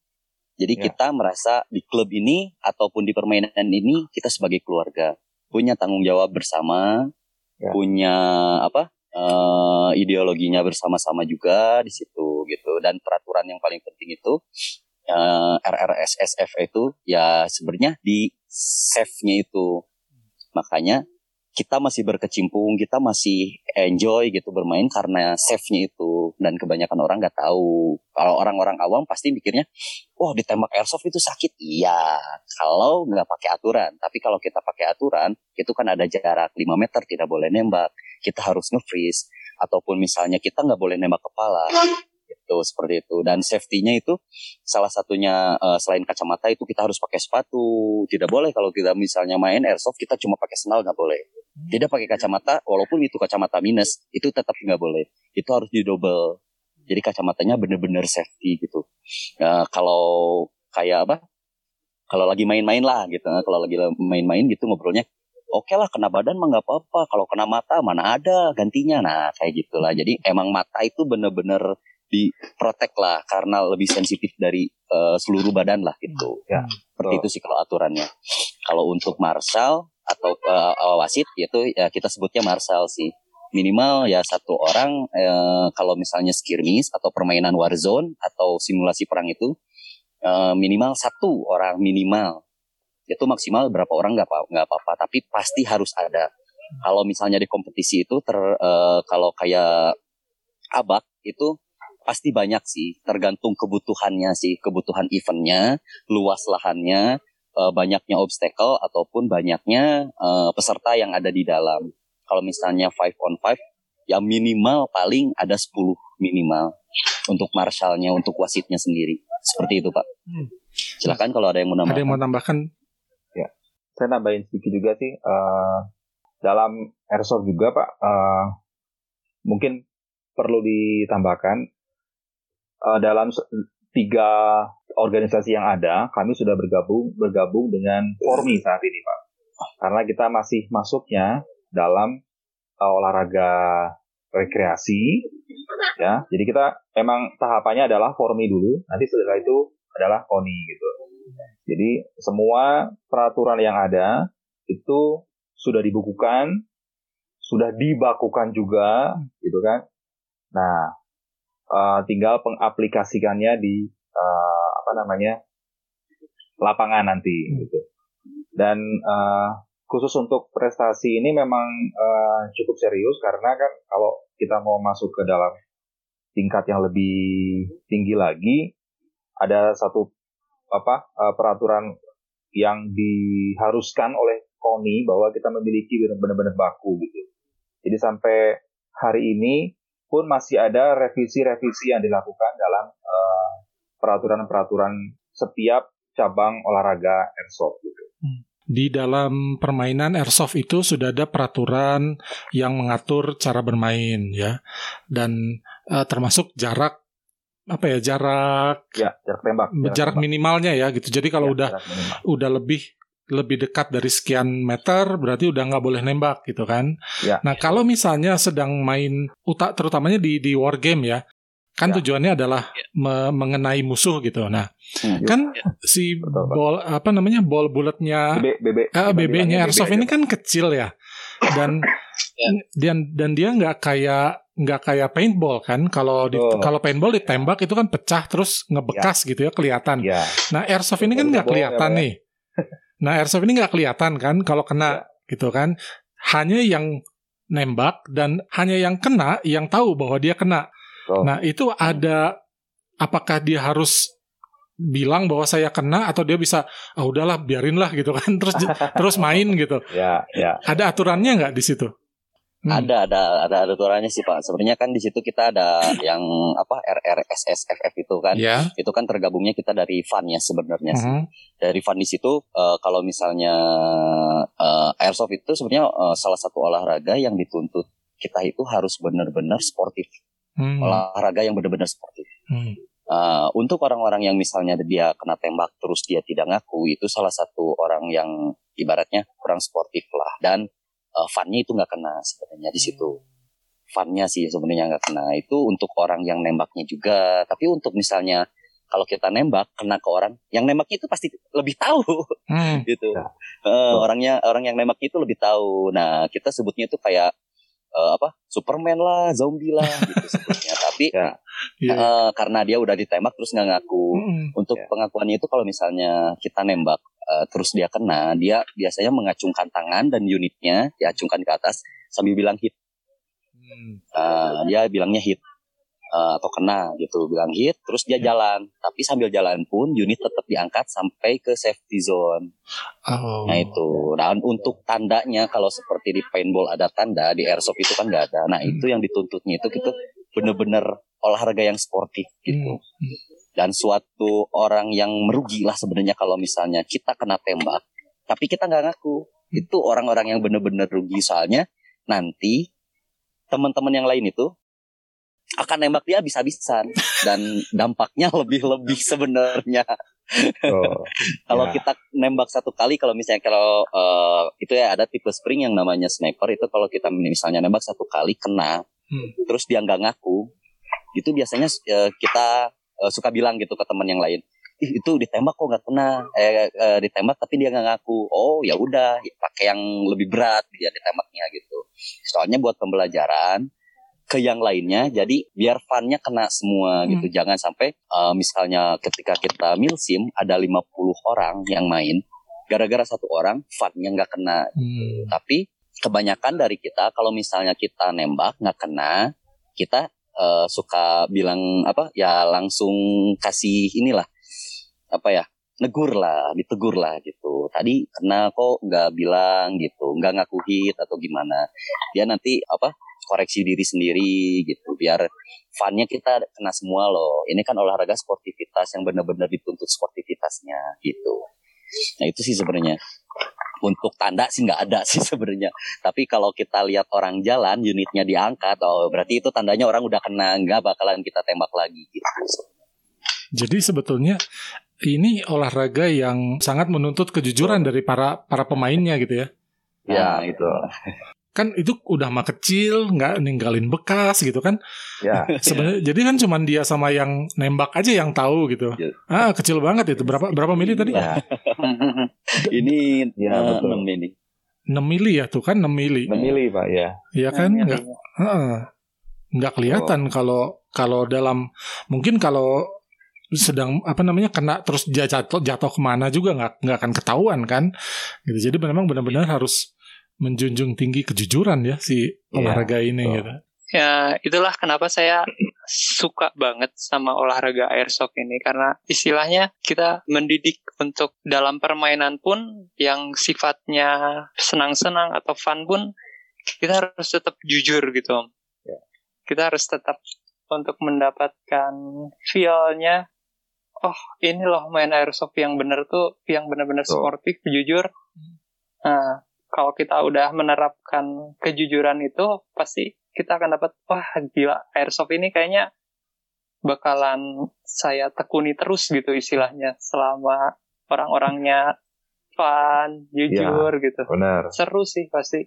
Speaker 7: Jadi ya. kita merasa di klub ini ataupun di permainan ini kita sebagai keluarga punya tanggung jawab bersama, ya. punya apa uh, ideologinya bersama-sama juga di situ gitu. Dan peraturan yang paling penting itu uh, RRSSF itu ya sebenarnya di save-nya itu. Makanya kita masih berkecimpung, kita masih enjoy gitu bermain karena safe-nya itu dan kebanyakan orang nggak tahu. Kalau orang-orang awam pasti mikirnya, wah ditembak airsoft itu sakit. Iya, kalau nggak pakai aturan. Tapi kalau kita pakai aturan, itu kan ada jarak 5 meter tidak boleh nembak. Kita harus nge-freeze ataupun misalnya kita nggak boleh nembak kepala gitu seperti itu dan safety-nya itu salah satunya uh, selain kacamata itu kita harus pakai sepatu tidak boleh kalau kita misalnya main airsoft kita cuma pakai sandal nggak boleh tidak pakai kacamata walaupun itu kacamata minus itu tetap nggak boleh. Itu harus di double. Jadi kacamatanya bener-bener safety gitu. Uh, kalau kayak apa? Kalau lagi main-main lah gitu. Kalau lagi main-main gitu ngobrolnya oke okay lah kena badan mah nggak apa-apa. Kalau kena mata mana ada gantinya. Nah kayak gitulah. Jadi emang mata itu bener-bener di protect lah karena lebih sensitif dari uh, seluruh badan lah gitu. Ya. Seperti itu sih kalau aturannya. Kalau untuk marshal atau uh, wasit yaitu ya kita sebutnya marshal sih. Minimal ya satu orang uh, kalau misalnya skirmish atau permainan warzone atau simulasi perang itu uh, minimal satu orang minimal. Itu maksimal berapa orang nggak nggak apa-apa. Tapi pasti harus ada. Kalau misalnya di kompetisi itu ter uh, kalau kayak abak itu pasti banyak sih. Tergantung kebutuhannya sih kebutuhan eventnya luas lahannya uh, banyaknya obstacle ataupun banyaknya uh, peserta yang ada di dalam. Kalau misalnya five on five ya minimal paling ada 10 minimal untuk marshalnya untuk wasitnya sendiri. Seperti itu pak. Hmm. silakan kalau ada yang mau nambahkan
Speaker 2: ada yang mau tambahkan.
Speaker 4: ya. Saya nambahin sedikit juga sih uh, dalam airsoft juga pak uh, mungkin perlu ditambahkan uh, dalam tiga organisasi yang ada, kami sudah bergabung bergabung dengan Formi saat ini, Pak. Karena kita masih masuknya dalam uh, olahraga rekreasi, ya. Jadi kita emang tahapannya adalah Formi dulu, nanti setelah itu adalah KONI gitu. Jadi semua peraturan yang ada itu sudah dibukukan, sudah dibakukan juga, gitu kan. Nah, uh, tinggal pengaplikasikannya di uh, apa namanya lapangan nanti hmm. gitu. Dan uh, khusus untuk prestasi ini memang uh, cukup serius karena kan kalau kita mau masuk ke dalam tingkat yang lebih tinggi lagi ada satu apa uh, peraturan yang diharuskan oleh KONI bahwa kita memiliki benar-benar baku gitu. Jadi sampai hari ini pun masih ada revisi-revisi yang dilakukan dalam uh, peraturan-peraturan setiap cabang olahraga airsoft gitu.
Speaker 2: Hmm. Di dalam permainan airsoft itu sudah ada peraturan yang mengatur cara bermain ya dan uh, termasuk jarak apa ya jarak
Speaker 4: ya jarak tembak
Speaker 2: jarak, jarak tembak. minimalnya ya gitu jadi kalau ya, udah udah lebih lebih dekat dari sekian meter berarti udah nggak boleh nembak gitu kan. Ya. Nah kalau misalnya sedang main utak terutamanya di di war game ya, kan ya. tujuannya adalah ya. me mengenai musuh gitu. Nah hmm. kan ya. si Betul, ball apa namanya ball bulatnya BB, BB, uh, BB-nya airsoft ini kan kecil ya dan ya. dan dan dia nggak kayak nggak kayak paintball kan kalau di, oh. kalau paintball ditembak itu kan pecah terus ngebekas ya. gitu ya kelihatan. Ya. Nah airsoft ini kan nggak kelihatan ya, nih. Nah, airsoft ini nggak kelihatan kan kalau kena ya. gitu kan. Hanya yang nembak dan hanya yang kena yang tahu bahwa dia kena. Oh. Nah, itu ada apakah dia harus bilang bahwa saya kena atau dia bisa ah udahlah biarinlah gitu kan terus terus main gitu.
Speaker 4: Ya, ya.
Speaker 2: Ada aturannya nggak di situ?
Speaker 7: Hmm. Ada ada ada ada aturannya sih Pak. Sebenarnya kan di situ kita ada yang apa RRSSFF itu kan. Yeah. Itu kan tergabungnya kita dari fun ya sebenarnya hmm. sih. Dari fun di situ uh, kalau misalnya uh, airsoft itu sebenarnya uh, salah satu olahraga yang dituntut kita itu harus benar-benar sportif. Hmm. Olahraga yang benar-benar sportif. Hmm. Uh, untuk orang-orang yang misalnya dia kena tembak terus dia tidak ngaku itu salah satu orang yang ibaratnya kurang sportif lah dan uh, funnya itu nggak kena sebenarnya di situ hmm. funnya sih sebenarnya nggak kena itu untuk orang yang nembaknya juga tapi untuk misalnya kalau kita nembak kena ke orang yang nembaknya itu pasti lebih tahu hmm. gitu ya. uh, orangnya orang yang nembak itu lebih tahu nah kita sebutnya itu kayak uh, apa Superman lah zombie lah gitu sebutnya tapi ya. Yeah. Uh, karena dia udah ditembak terus nggak ngaku hmm. untuk yeah. pengakuannya itu kalau misalnya kita nembak uh, terus dia kena, dia biasanya mengacungkan tangan dan unitnya diacungkan ke atas sambil bilang hit. Uh, dia bilangnya hit uh, atau kena gitu, bilang hit, terus dia jalan. Tapi sambil jalan pun unit tetap diangkat sampai ke safety zone. Oh. Nah itu. Dan untuk tandanya kalau seperti di paintball ada tanda, di airsoft itu kan nggak ada. Nah itu yang dituntutnya itu kita bener-bener olahraga yang sportif gitu. Hmm dan suatu orang yang merugi lah sebenarnya kalau misalnya kita kena tembak tapi kita nggak ngaku itu orang-orang yang benar-benar rugi soalnya nanti teman-teman yang lain itu akan nembak dia bisa-bisan dan dampaknya lebih-lebih sebenarnya. Oh, kalau ya. kita nembak satu kali, kalau misalnya kalau uh, itu ya ada tipe spring yang namanya sniper itu kalau kita misalnya nembak satu kali kena, hmm. terus dia nggak ngaku, itu biasanya uh, kita uh, suka bilang gitu ke teman yang lain Ih, itu ditembak kok nggak kena. Eh, eh ditembak tapi dia nggak ngaku. Oh ya udah pakai yang lebih berat dia ditembaknya gitu. Soalnya buat pembelajaran ke yang lainnya jadi biar funnya kena semua hmm. gitu. Jangan sampai uh, misalnya ketika kita milsim ada 50 orang yang main gara-gara satu orang funnya nggak kena. Hmm. tapi kebanyakan dari kita kalau misalnya kita nembak nggak kena kita uh, suka bilang apa ya langsung kasih inilah apa ya negur lah ditegur lah gitu. Tadi kena kok nggak bilang gitu nggak ngaku hit atau gimana. Dia nanti apa koreksi diri sendiri gitu biar funnya kita kena semua loh. Ini kan olahraga sportivitas yang benar-benar dituntut sportivitasnya gitu. Nah itu sih sebenarnya untuk tanda sih nggak ada sih sebenarnya. Tapi kalau kita lihat orang jalan, unitnya diangkat, oh berarti itu tandanya orang udah kena, nggak bakalan kita tembak lagi gitu.
Speaker 2: Jadi sebetulnya ini olahraga yang sangat menuntut kejujuran dari para para pemainnya gitu ya.
Speaker 4: Ya, itu
Speaker 2: kan itu udah mah kecil nggak ninggalin bekas gitu kan. Ya sebenarnya ya. jadi kan cuma dia sama yang nembak aja yang tahu gitu. Ya. ah kecil banget itu. Berapa berapa mili tadi? Ya.
Speaker 7: ini ya uh, betul. 6
Speaker 2: mili. 6 mili ya tuh kan 6 mili.
Speaker 4: 6 mili pak ya.
Speaker 2: Iya kan? nggak nggak kelihatan oh. kalau kalau dalam mungkin kalau sedang apa namanya kena terus jatuh jatuh ke mana juga nggak nggak akan ketahuan kan. Gitu. Jadi memang benar-benar harus menjunjung tinggi kejujuran ya si iya, olahraga yeah, ini gitu.
Speaker 6: Ya, itulah kenapa saya suka banget sama olahraga airsoft ini karena istilahnya kita mendidik untuk dalam permainan pun yang sifatnya senang-senang atau fun pun kita harus tetap jujur gitu Om. Yeah. Kita harus tetap untuk mendapatkan feel-nya oh ini loh main airsoft yang benar tuh yang benar-benar sportif jujur nah kalau kita udah menerapkan kejujuran itu pasti kita akan dapat wah gila airsoft ini kayaknya bakalan saya tekuni terus gitu istilahnya selama orang-orangnya fun, jujur ya, gitu.
Speaker 4: Benar.
Speaker 6: Seru sih pasti.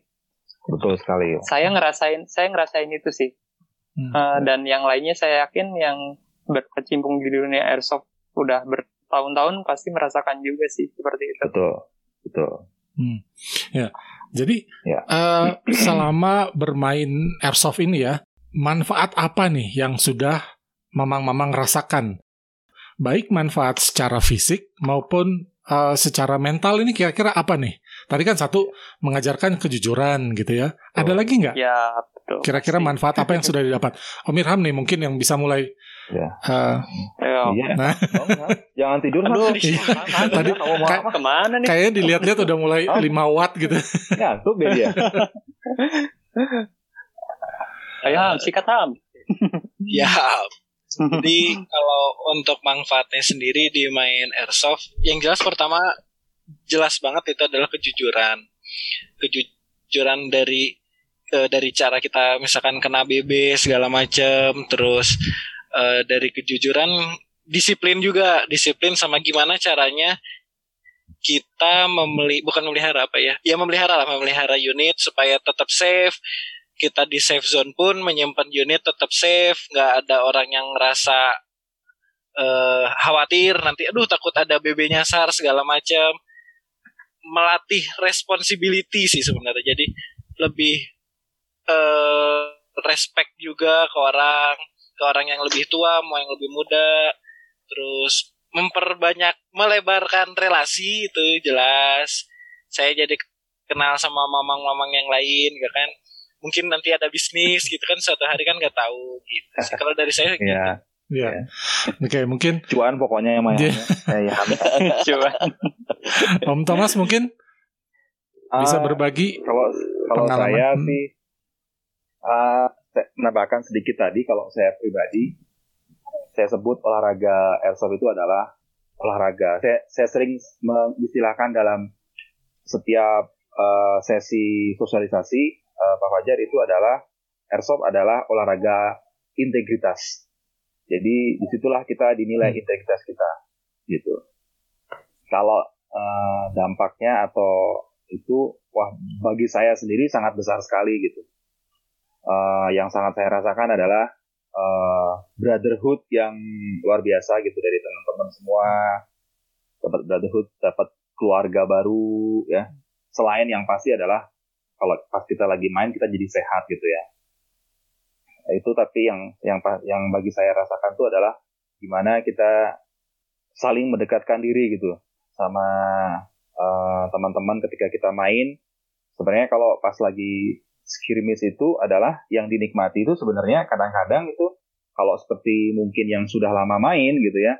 Speaker 4: Betul sekali.
Speaker 6: Saya ngerasain, saya ngerasain itu sih. Hmm. Uh, dan yang lainnya saya yakin yang berkecimpung di dunia airsoft udah bertahun-tahun pasti merasakan juga sih seperti itu.
Speaker 4: Betul, betul.
Speaker 2: Hmm. Ya, jadi ya. Uh, selama bermain airsoft ini ya, manfaat apa nih yang sudah mamang-mamang rasakan? Baik manfaat secara fisik maupun uh, secara mental ini kira-kira apa nih? Tadi kan satu mengajarkan kejujuran gitu ya. Ada oh. lagi nggak?
Speaker 6: Ya,
Speaker 2: Kira-kira manfaat apa yang sudah didapat? Om Irham nih mungkin yang bisa mulai
Speaker 4: Ya. Uh, iya.
Speaker 2: Nah.
Speaker 4: Jangan tidur Aduh,
Speaker 2: iya. Tadi ka ke mana nih? Kayaknya dilihat-lihat udah mulai oh. 5 watt gitu.
Speaker 4: Ngantuk deh dia.
Speaker 6: Ayo, sikat ham.
Speaker 3: ya. Jadi kalau untuk manfaatnya sendiri di main airsoft, yang jelas pertama jelas banget itu adalah kejujuran. Kejujuran dari uh, dari cara kita misalkan kena BB segala macam, terus uh, dari kejujuran disiplin juga. Disiplin sama gimana caranya kita memeli bukan memelihara apa ya? Ya memelihara lah memelihara unit supaya tetap safe. Kita di safe zone pun menyimpan unit tetap safe. Nggak ada orang yang ngerasa uh, khawatir nanti aduh takut ada BB nyasar segala macam. Melatih responsibility sih sebenarnya. Jadi lebih uh, respect juga ke orang ke orang yang lebih tua mau yang lebih muda terus memperbanyak melebarkan relasi itu jelas saya jadi kenal sama mamang-mamang yang lain gitu kan mungkin nanti ada bisnis gitu kan suatu hari kan nggak tahu gitu sih kalau dari saya gitu.
Speaker 2: ya Ya. Oke, okay, mungkin
Speaker 4: cuan pokoknya yang main. ya, ya.
Speaker 2: cuan. Om Thomas mungkin bisa ah, berbagi
Speaker 4: kalau kalau saya sih uh, menambahkan sedikit tadi kalau saya pribadi saya sebut olahraga airsoft itu adalah olahraga. Saya, saya sering mengistilahkan dalam setiap uh, sesi sosialisasi uh, Pak Fajar itu adalah airsoft adalah olahraga integritas. Jadi di situlah kita dinilai hmm. integritas kita, gitu. Kalau uh, dampaknya atau itu, wah bagi saya sendiri sangat besar sekali gitu uh, yang sangat saya rasakan adalah uh, brotherhood yang luar biasa gitu dari teman-teman semua. Dapat brotherhood dapat keluarga baru ya. Selain yang pasti adalah kalau pas kita lagi main kita jadi sehat gitu ya. Itu tapi yang yang yang bagi saya rasakan itu adalah gimana kita saling mendekatkan diri gitu sama uh, teman-teman ketika kita main. Sebenarnya kalau pas lagi skirmish itu adalah yang dinikmati itu sebenarnya kadang-kadang itu kalau seperti mungkin yang sudah lama main gitu ya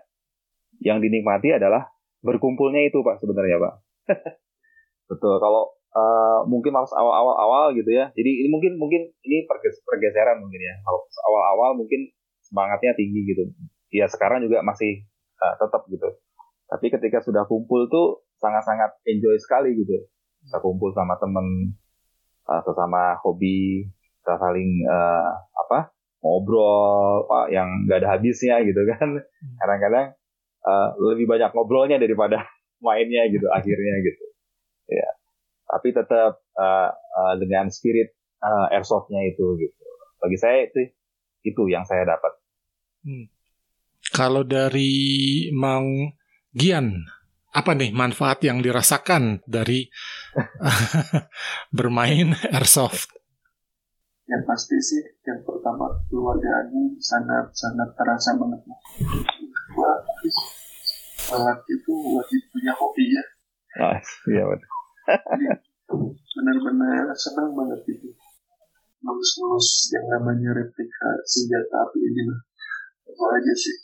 Speaker 4: yang dinikmati adalah berkumpulnya itu pak sebenarnya pak betul kalau uh, mungkin pas awal-awal awal gitu ya. Jadi ini mungkin mungkin ini pergeseran mungkin ya. Kalau awal-awal mungkin semangatnya tinggi gitu. Ya sekarang juga masih uh, tetap gitu. Tapi ketika sudah kumpul tuh sangat-sangat enjoy sekali gitu. Kita kumpul sama temen uh, sesama hobi, kita saling uh, apa ngobrol pak yang gak ada habisnya gitu kan. Hmm. Kadang-kadang uh, lebih banyak ngobrolnya daripada mainnya gitu akhirnya gitu. Ya tapi tetap uh, uh, dengan spirit uh, airsoftnya itu gitu. Bagi saya itu itu yang saya dapat. Hmm.
Speaker 2: Kalau dari Mang Gian, apa nih manfaat yang dirasakan dari bermain airsoft?
Speaker 5: Yang pasti sih, yang pertama keluarganya sangat sangat terasa banget. Wah, itu wajib punya hobi ya.
Speaker 4: Ah, iya betul
Speaker 5: benar-benar senang banget itu lulus-lulus yang namanya replika senjata api ini lah itu aja sih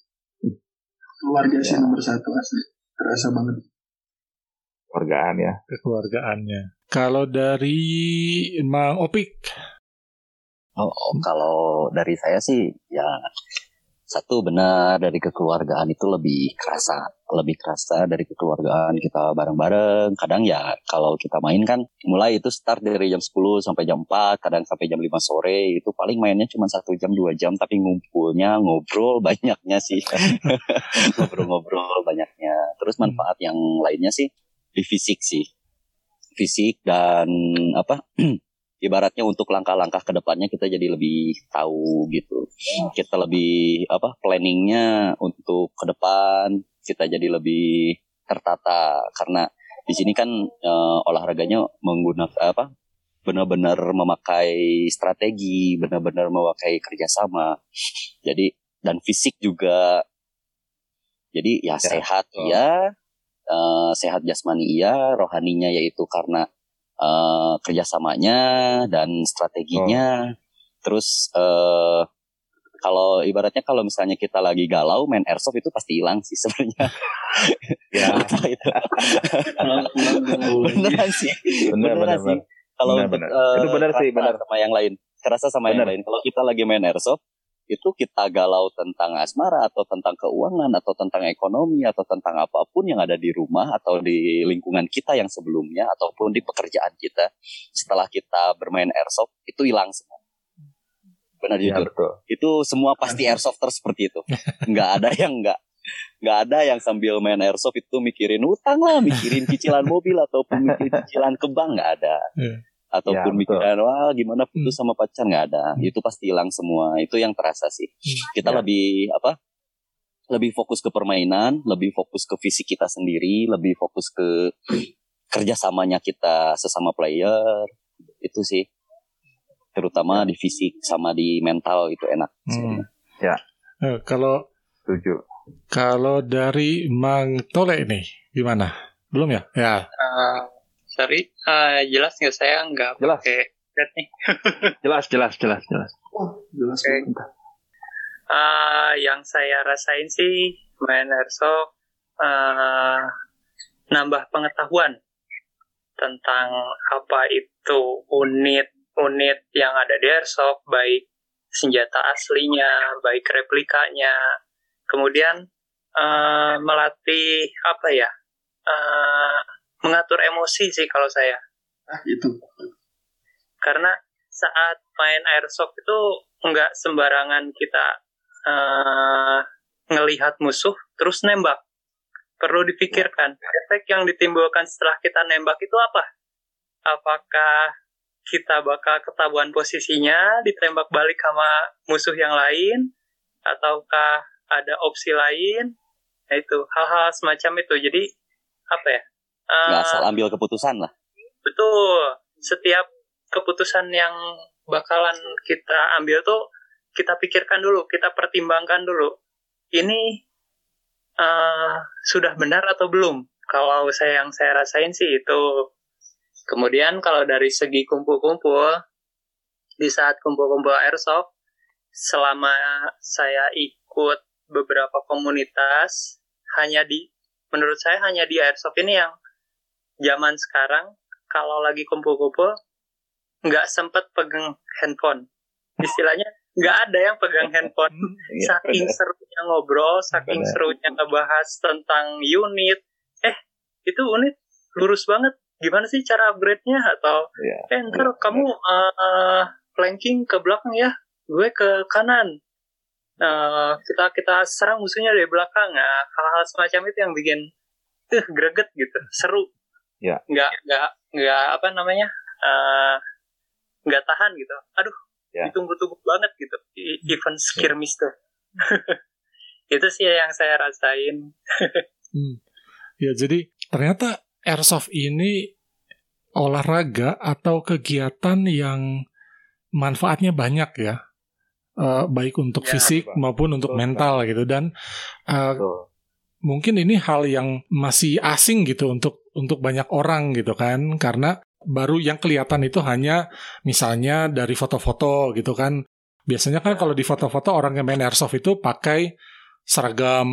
Speaker 5: keluarga ya. sih nomor satu asli terasa banget.
Speaker 4: Keluargaan ya.
Speaker 2: Keluargaannya kalau dari Mang Opik?
Speaker 7: Oh, oh kalau dari saya sih ya satu benar dari kekeluargaan itu lebih kerasa. Lebih kerasa dari kekeluargaan kita bareng-bareng. Kadang ya kalau kita main kan mulai itu start dari jam 10 sampai jam 4 kadang sampai jam 5 sore itu paling mainnya cuma satu jam dua jam tapi ngumpulnya ngobrol banyaknya sih. Ngobrol-ngobrol banyaknya. Terus hmm. manfaat yang lainnya sih di fisik sih. Fisik dan apa ibaratnya untuk langkah-langkah ke depannya kita jadi lebih tahu gitu. Kita lebih apa planningnya untuk ke depan kita jadi lebih tertata karena di sini kan uh, olahraganya menggunakan apa benar-benar memakai strategi, benar-benar memakai kerjasama. Jadi dan fisik juga. Jadi ya, sehat oh. ya, uh, sehat jasmani iya, rohaninya yaitu karena uh, kerjasamanya dan strateginya. Oh. Terus uh, kalau ibaratnya kalau misalnya kita lagi galau main airsoft itu pasti hilang sih sebenarnya. ya. itu. beneran sih. Bener, beneran bener, sih. Kalau bener, Uh, itu benar sih, benar sama yang lain. Kerasa sama bener. yang lain. Kalau kita lagi main airsoft, itu kita galau tentang asmara atau tentang keuangan atau tentang ekonomi atau tentang apa pun yang ada di rumah atau di lingkungan kita yang sebelumnya ataupun di pekerjaan kita setelah kita bermain airsoft itu hilang semua. Benar ya, jujur. betul. itu semua pasti airsofter seperti itu. Nggak ada yang nggak nggak ada yang sambil main airsoft itu mikirin utang lah mikirin cicilan mobil ataupun mikirin cicilan ke bank nggak ada. Yeah ataupun ya, mikiran wah gimana putus hmm. sama pacar? Nggak ada. Hmm. itu pasti hilang semua. Itu yang terasa sih. Hmm. kita ya. lebih apa lebih fokus ke permainan lebih fokus ke fisik kita sendiri lebih fokus ke kerjasamanya kita sesama player. Itu sih. Terutama ya. di fisik sama di mental itu enak hmm.
Speaker 4: ya.
Speaker 2: Eh, kalau
Speaker 4: setuju.
Speaker 2: kalau dari Mang Tole ini gimana? Belum ya? Ya. Uh,
Speaker 6: sorry uh, jelas nggak? Saya nggak
Speaker 4: jelas. pakai chat nih. Jelas jelas jelas jelas.
Speaker 5: Oh, jelas okay.
Speaker 6: uh, yang saya rasain sih main airsoft uh, nambah pengetahuan tentang apa itu unit unit yang ada di airsoft baik senjata aslinya baik replikanya. Kemudian uh, melatih apa ya? Uh, mengatur emosi sih kalau saya.
Speaker 5: Ah, itu.
Speaker 6: Karena saat main airsoft itu nggak sembarangan kita uh, ngelihat musuh terus nembak. Perlu dipikirkan efek yang ditimbulkan setelah kita nembak itu apa? Apakah kita bakal ketahuan posisinya ditembak balik sama musuh yang lain ataukah ada opsi lain nah itu hal-hal semacam itu jadi apa ya
Speaker 7: uh, asal ambil keputusan lah.
Speaker 6: betul. Setiap keputusan yang bakalan kita ambil tuh kita pikirkan dulu kita pertimbangkan dulu. Ini uh, sudah benar atau belum? Kalau saya yang saya rasain sih itu. Kemudian kalau dari segi kumpul-kumpul di saat kumpul-kumpul airsoft selama saya ikut beberapa komunitas hanya di menurut saya hanya di airsoft ini yang zaman sekarang kalau lagi kumpul-kumpul nggak sempet pegang handphone. Istilahnya nggak ada yang pegang handphone. Hmm, iya, saking serunya ngobrol saking serunya ngebahas tentang unit. Eh itu unit lurus banget. Gimana sih cara upgrade-nya? Atau ya, eh ntar ya, kamu uh, flanking ke belakang ya. Gue ke kanan. Uh, kita kita serang musuhnya dari belakang. Nah hal-hal semacam itu yang bikin uh, greget gitu. Seru
Speaker 4: ya.
Speaker 6: Nggak nggak nggak apa namanya uh, nggak tahan gitu. Aduh ya. ditunggu-tunggu banget gitu. Event skirmish tuh. Itu sih yang saya rasain.
Speaker 2: Hmm. ya jadi ternyata airsoft ini olahraga atau kegiatan yang manfaatnya banyak ya. Uh, baik untuk ya, fisik betul. maupun untuk betul, mental betul. gitu. Dan uh, mungkin ini hal yang masih asing gitu untuk untuk banyak orang gitu kan. Karena baru yang kelihatan itu hanya misalnya dari foto-foto gitu kan. Biasanya kan kalau di foto-foto orang yang main airsoft itu pakai seragam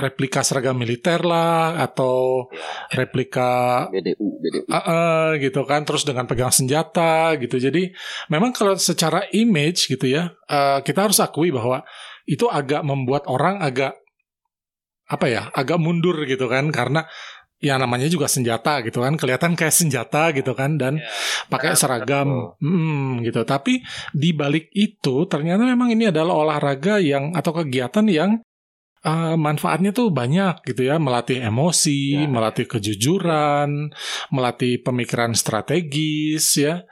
Speaker 2: replika seragam militer lah atau replika
Speaker 7: BDU, BDU. Uh,
Speaker 2: uh, gitu kan. Terus dengan pegang senjata gitu. Jadi memang kalau secara image gitu ya uh, kita harus akui bahwa itu agak membuat orang agak apa ya agak mundur gitu kan. Karena ya namanya juga senjata gitu kan kelihatan kayak senjata gitu kan dan yeah, pakai seragam hmm, gitu tapi di balik itu ternyata memang ini adalah olahraga yang atau kegiatan yang uh, manfaatnya tuh banyak gitu ya, melatih emosi, ya. melatih kejujuran, melatih pemikiran strategis ya.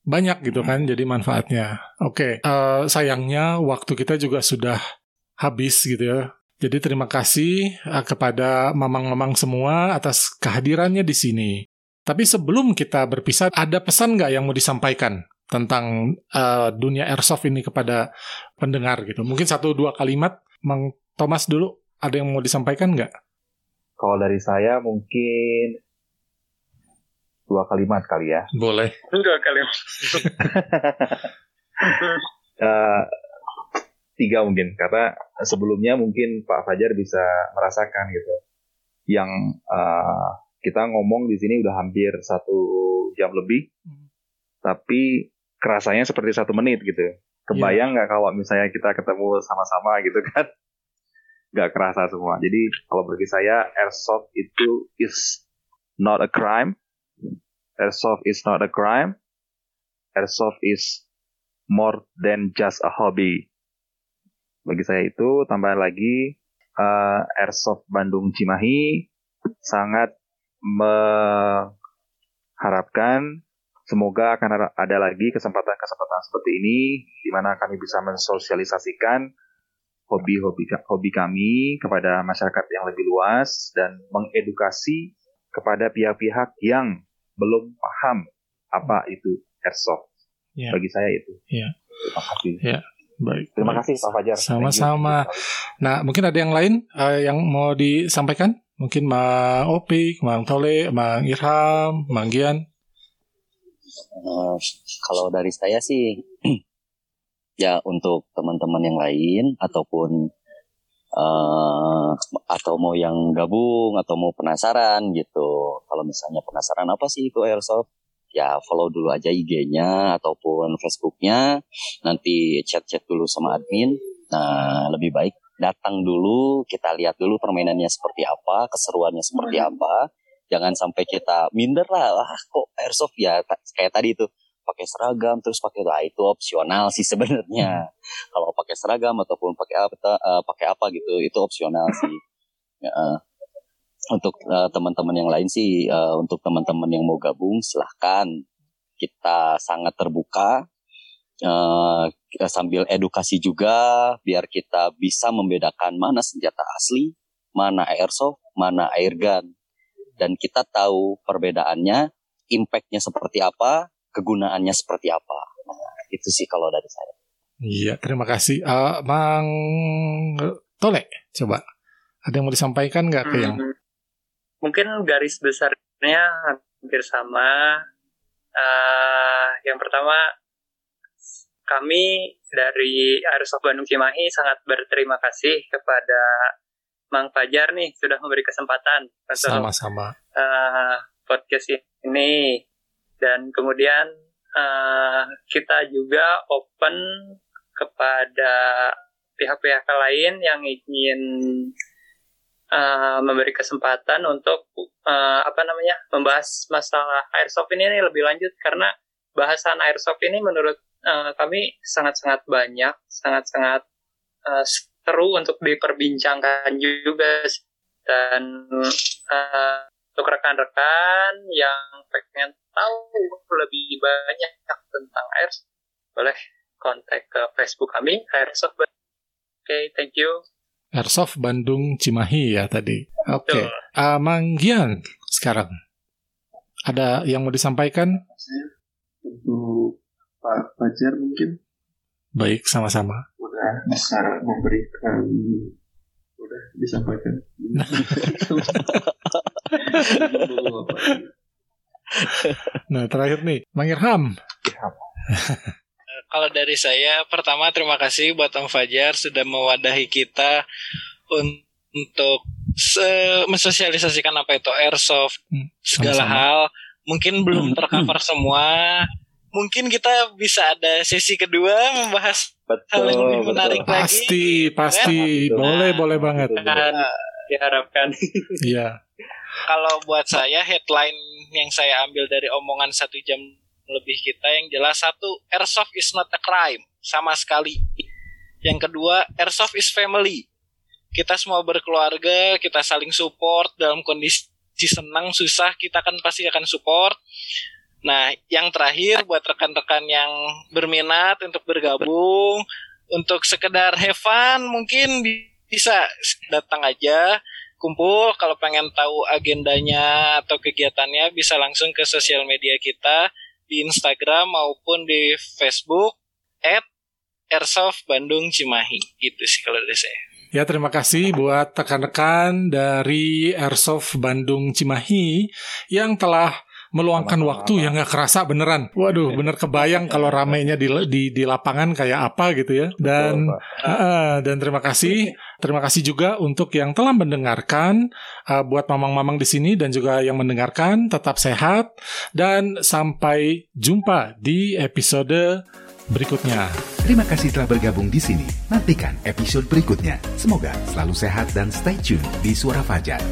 Speaker 2: Banyak gitu kan jadi manfaatnya. Oke, okay. uh, eh, sayangnya waktu kita juga sudah habis gitu ya. Jadi terima kasih uh, kepada mamang-mamang semua atas kehadirannya di sini. Tapi sebelum kita berpisah, ada pesan nggak yang mau disampaikan tentang uh, dunia airsoft ini kepada pendengar gitu? Mungkin satu dua kalimat, Mang Thomas dulu, ada yang mau disampaikan nggak?
Speaker 4: Kalau dari saya mungkin dua kalimat kali ya.
Speaker 2: Boleh.
Speaker 6: Dua kalimat.
Speaker 4: uh, tiga mungkin karena sebelumnya mungkin Pak Fajar bisa merasakan gitu. Yang uh, kita ngomong di sini udah hampir satu jam lebih, hmm. tapi kerasanya seperti satu menit gitu. Kebayang iya. nggak yeah. kalau misalnya kita ketemu sama-sama gitu kan? nggak kerasa semua. Jadi kalau bagi saya airsoft itu is not a crime. Airsoft is not a crime. Airsoft is more than just a hobby. Bagi saya itu tambahan lagi uh, Airsoft Bandung Cimahi sangat mengharapkan semoga akan ada lagi kesempatan-kesempatan seperti ini di mana kami bisa mensosialisasikan hobi-hobi hobi kami kepada masyarakat yang lebih luas dan mengedukasi kepada pihak-pihak yang belum paham apa itu airsoft. Ya. Bagi saya itu.
Speaker 2: Ya.
Speaker 4: Terima kasih.
Speaker 2: Ya. Baik.
Speaker 4: Terima kasih Pak Fajar.
Speaker 2: Sama-sama. Nah, mungkin ada yang lain uh, yang mau disampaikan? Mungkin Mang Opik, Mang Tole, Mang Irham, Mang Gian.
Speaker 7: Uh, kalau dari saya sih ya untuk teman-teman yang lain ataupun uh, atau mau yang gabung atau mau penasaran gitu. Kalau misalnya penasaran apa sih itu airsoft? Ya follow dulu aja IG-nya ataupun Facebook-nya. Nanti chat-chat dulu sama admin. Nah, lebih baik datang dulu, kita lihat dulu permainannya seperti apa, keseruannya seperti hmm. apa. Jangan sampai kita minder lah, ah kok airsoft ya kayak tadi itu pakai seragam terus pakai lah itu opsional sih sebenarnya. Hmm. Kalau pakai seragam ataupun pakai apa uh, pakai apa gitu itu opsional sih. Ya, uh, untuk uh, teman-teman yang lain sih uh, untuk teman-teman yang mau gabung silahkan kita sangat terbuka uh, sambil edukasi juga biar kita bisa membedakan mana senjata asli, mana airsoft, mana airgun. Dan kita tahu perbedaannya, impactnya seperti apa, kegunaannya seperti apa. Nah, itu sih kalau dari saya.
Speaker 2: Iya, terima kasih. Uh, Bang Tole, coba. Ada yang mau disampaikan nggak ke yang? Hmm,
Speaker 6: mungkin garis besarnya hampir sama. Uh, yang pertama, kami dari Airsoft Bandung Cimahi sangat berterima kasih kepada Mang Fajar nih sudah memberi kesempatan
Speaker 2: sama-sama
Speaker 6: uh, podcast ini dan kemudian uh, kita juga open kepada pihak-pihak lain yang ingin uh, memberi kesempatan untuk uh, apa namanya membahas masalah airsoft ini, lebih lanjut karena bahasan airsoft ini menurut uh, kami sangat-sangat banyak, sangat-sangat uh, seru untuk diperbincangkan juga dan uh, untuk rekan-rekan yang pengen tahu lebih banyak tentang airsoft boleh kontak ke Facebook kami Airsoft. Oke, okay, thank you.
Speaker 2: Airsoft Bandung Cimahi ya tadi. Oke. Okay. Uh, Manggian sekarang. Ada yang mau disampaikan?
Speaker 5: Untuk Pak Fajar mungkin.
Speaker 2: Baik, sama-sama.
Speaker 5: Udah bisa memberikan udah disampaikan.
Speaker 2: nah, terakhir nih, Mang Irham. Irham.
Speaker 3: Kalau dari saya, pertama terima kasih buat Om Fajar sudah mewadahi kita untuk se mensosialisasikan apa itu airsoft, hmm, segala sama -sama. hal. Mungkin belum hmm. tercover semua. Mungkin kita bisa ada sesi kedua membahas betul, hal yang lebih menarik
Speaker 2: betul. lagi. Pasti, pasti. Nah, boleh, boleh banget.
Speaker 6: Dan diharapkan.
Speaker 2: Iya.
Speaker 3: Kalau buat saya headline yang saya ambil dari omongan satu jam lebih kita. Yang jelas satu airsoft is not a crime. Sama sekali. Yang kedua airsoft is family. Kita semua berkeluarga kita saling support. Dalam kondisi senang susah kita kan pasti akan support. Nah yang terakhir buat rekan-rekan yang berminat untuk bergabung untuk sekedar have fun mungkin bisa datang aja. Kumpul kalau pengen tahu agendanya atau kegiatannya bisa langsung ke sosial media kita di Instagram maupun di Facebook at Airsoft Bandung Cimahi. Itu sih kalau dari saya.
Speaker 2: Ya terima kasih buat rekan-rekan dari Airsoft Bandung Cimahi yang telah meluangkan waktu yang nggak kerasa beneran. Waduh, bener kebayang kalau ramainya di, di di lapangan kayak apa gitu ya. Dan Betul, uh, dan terima kasih, terima kasih juga untuk yang telah mendengarkan uh, buat mamang-mamang di sini dan juga yang mendengarkan tetap sehat dan sampai jumpa di episode berikutnya.
Speaker 1: Terima kasih telah bergabung di sini. Nantikan episode berikutnya. Semoga selalu sehat dan stay tune di Suara Fajar.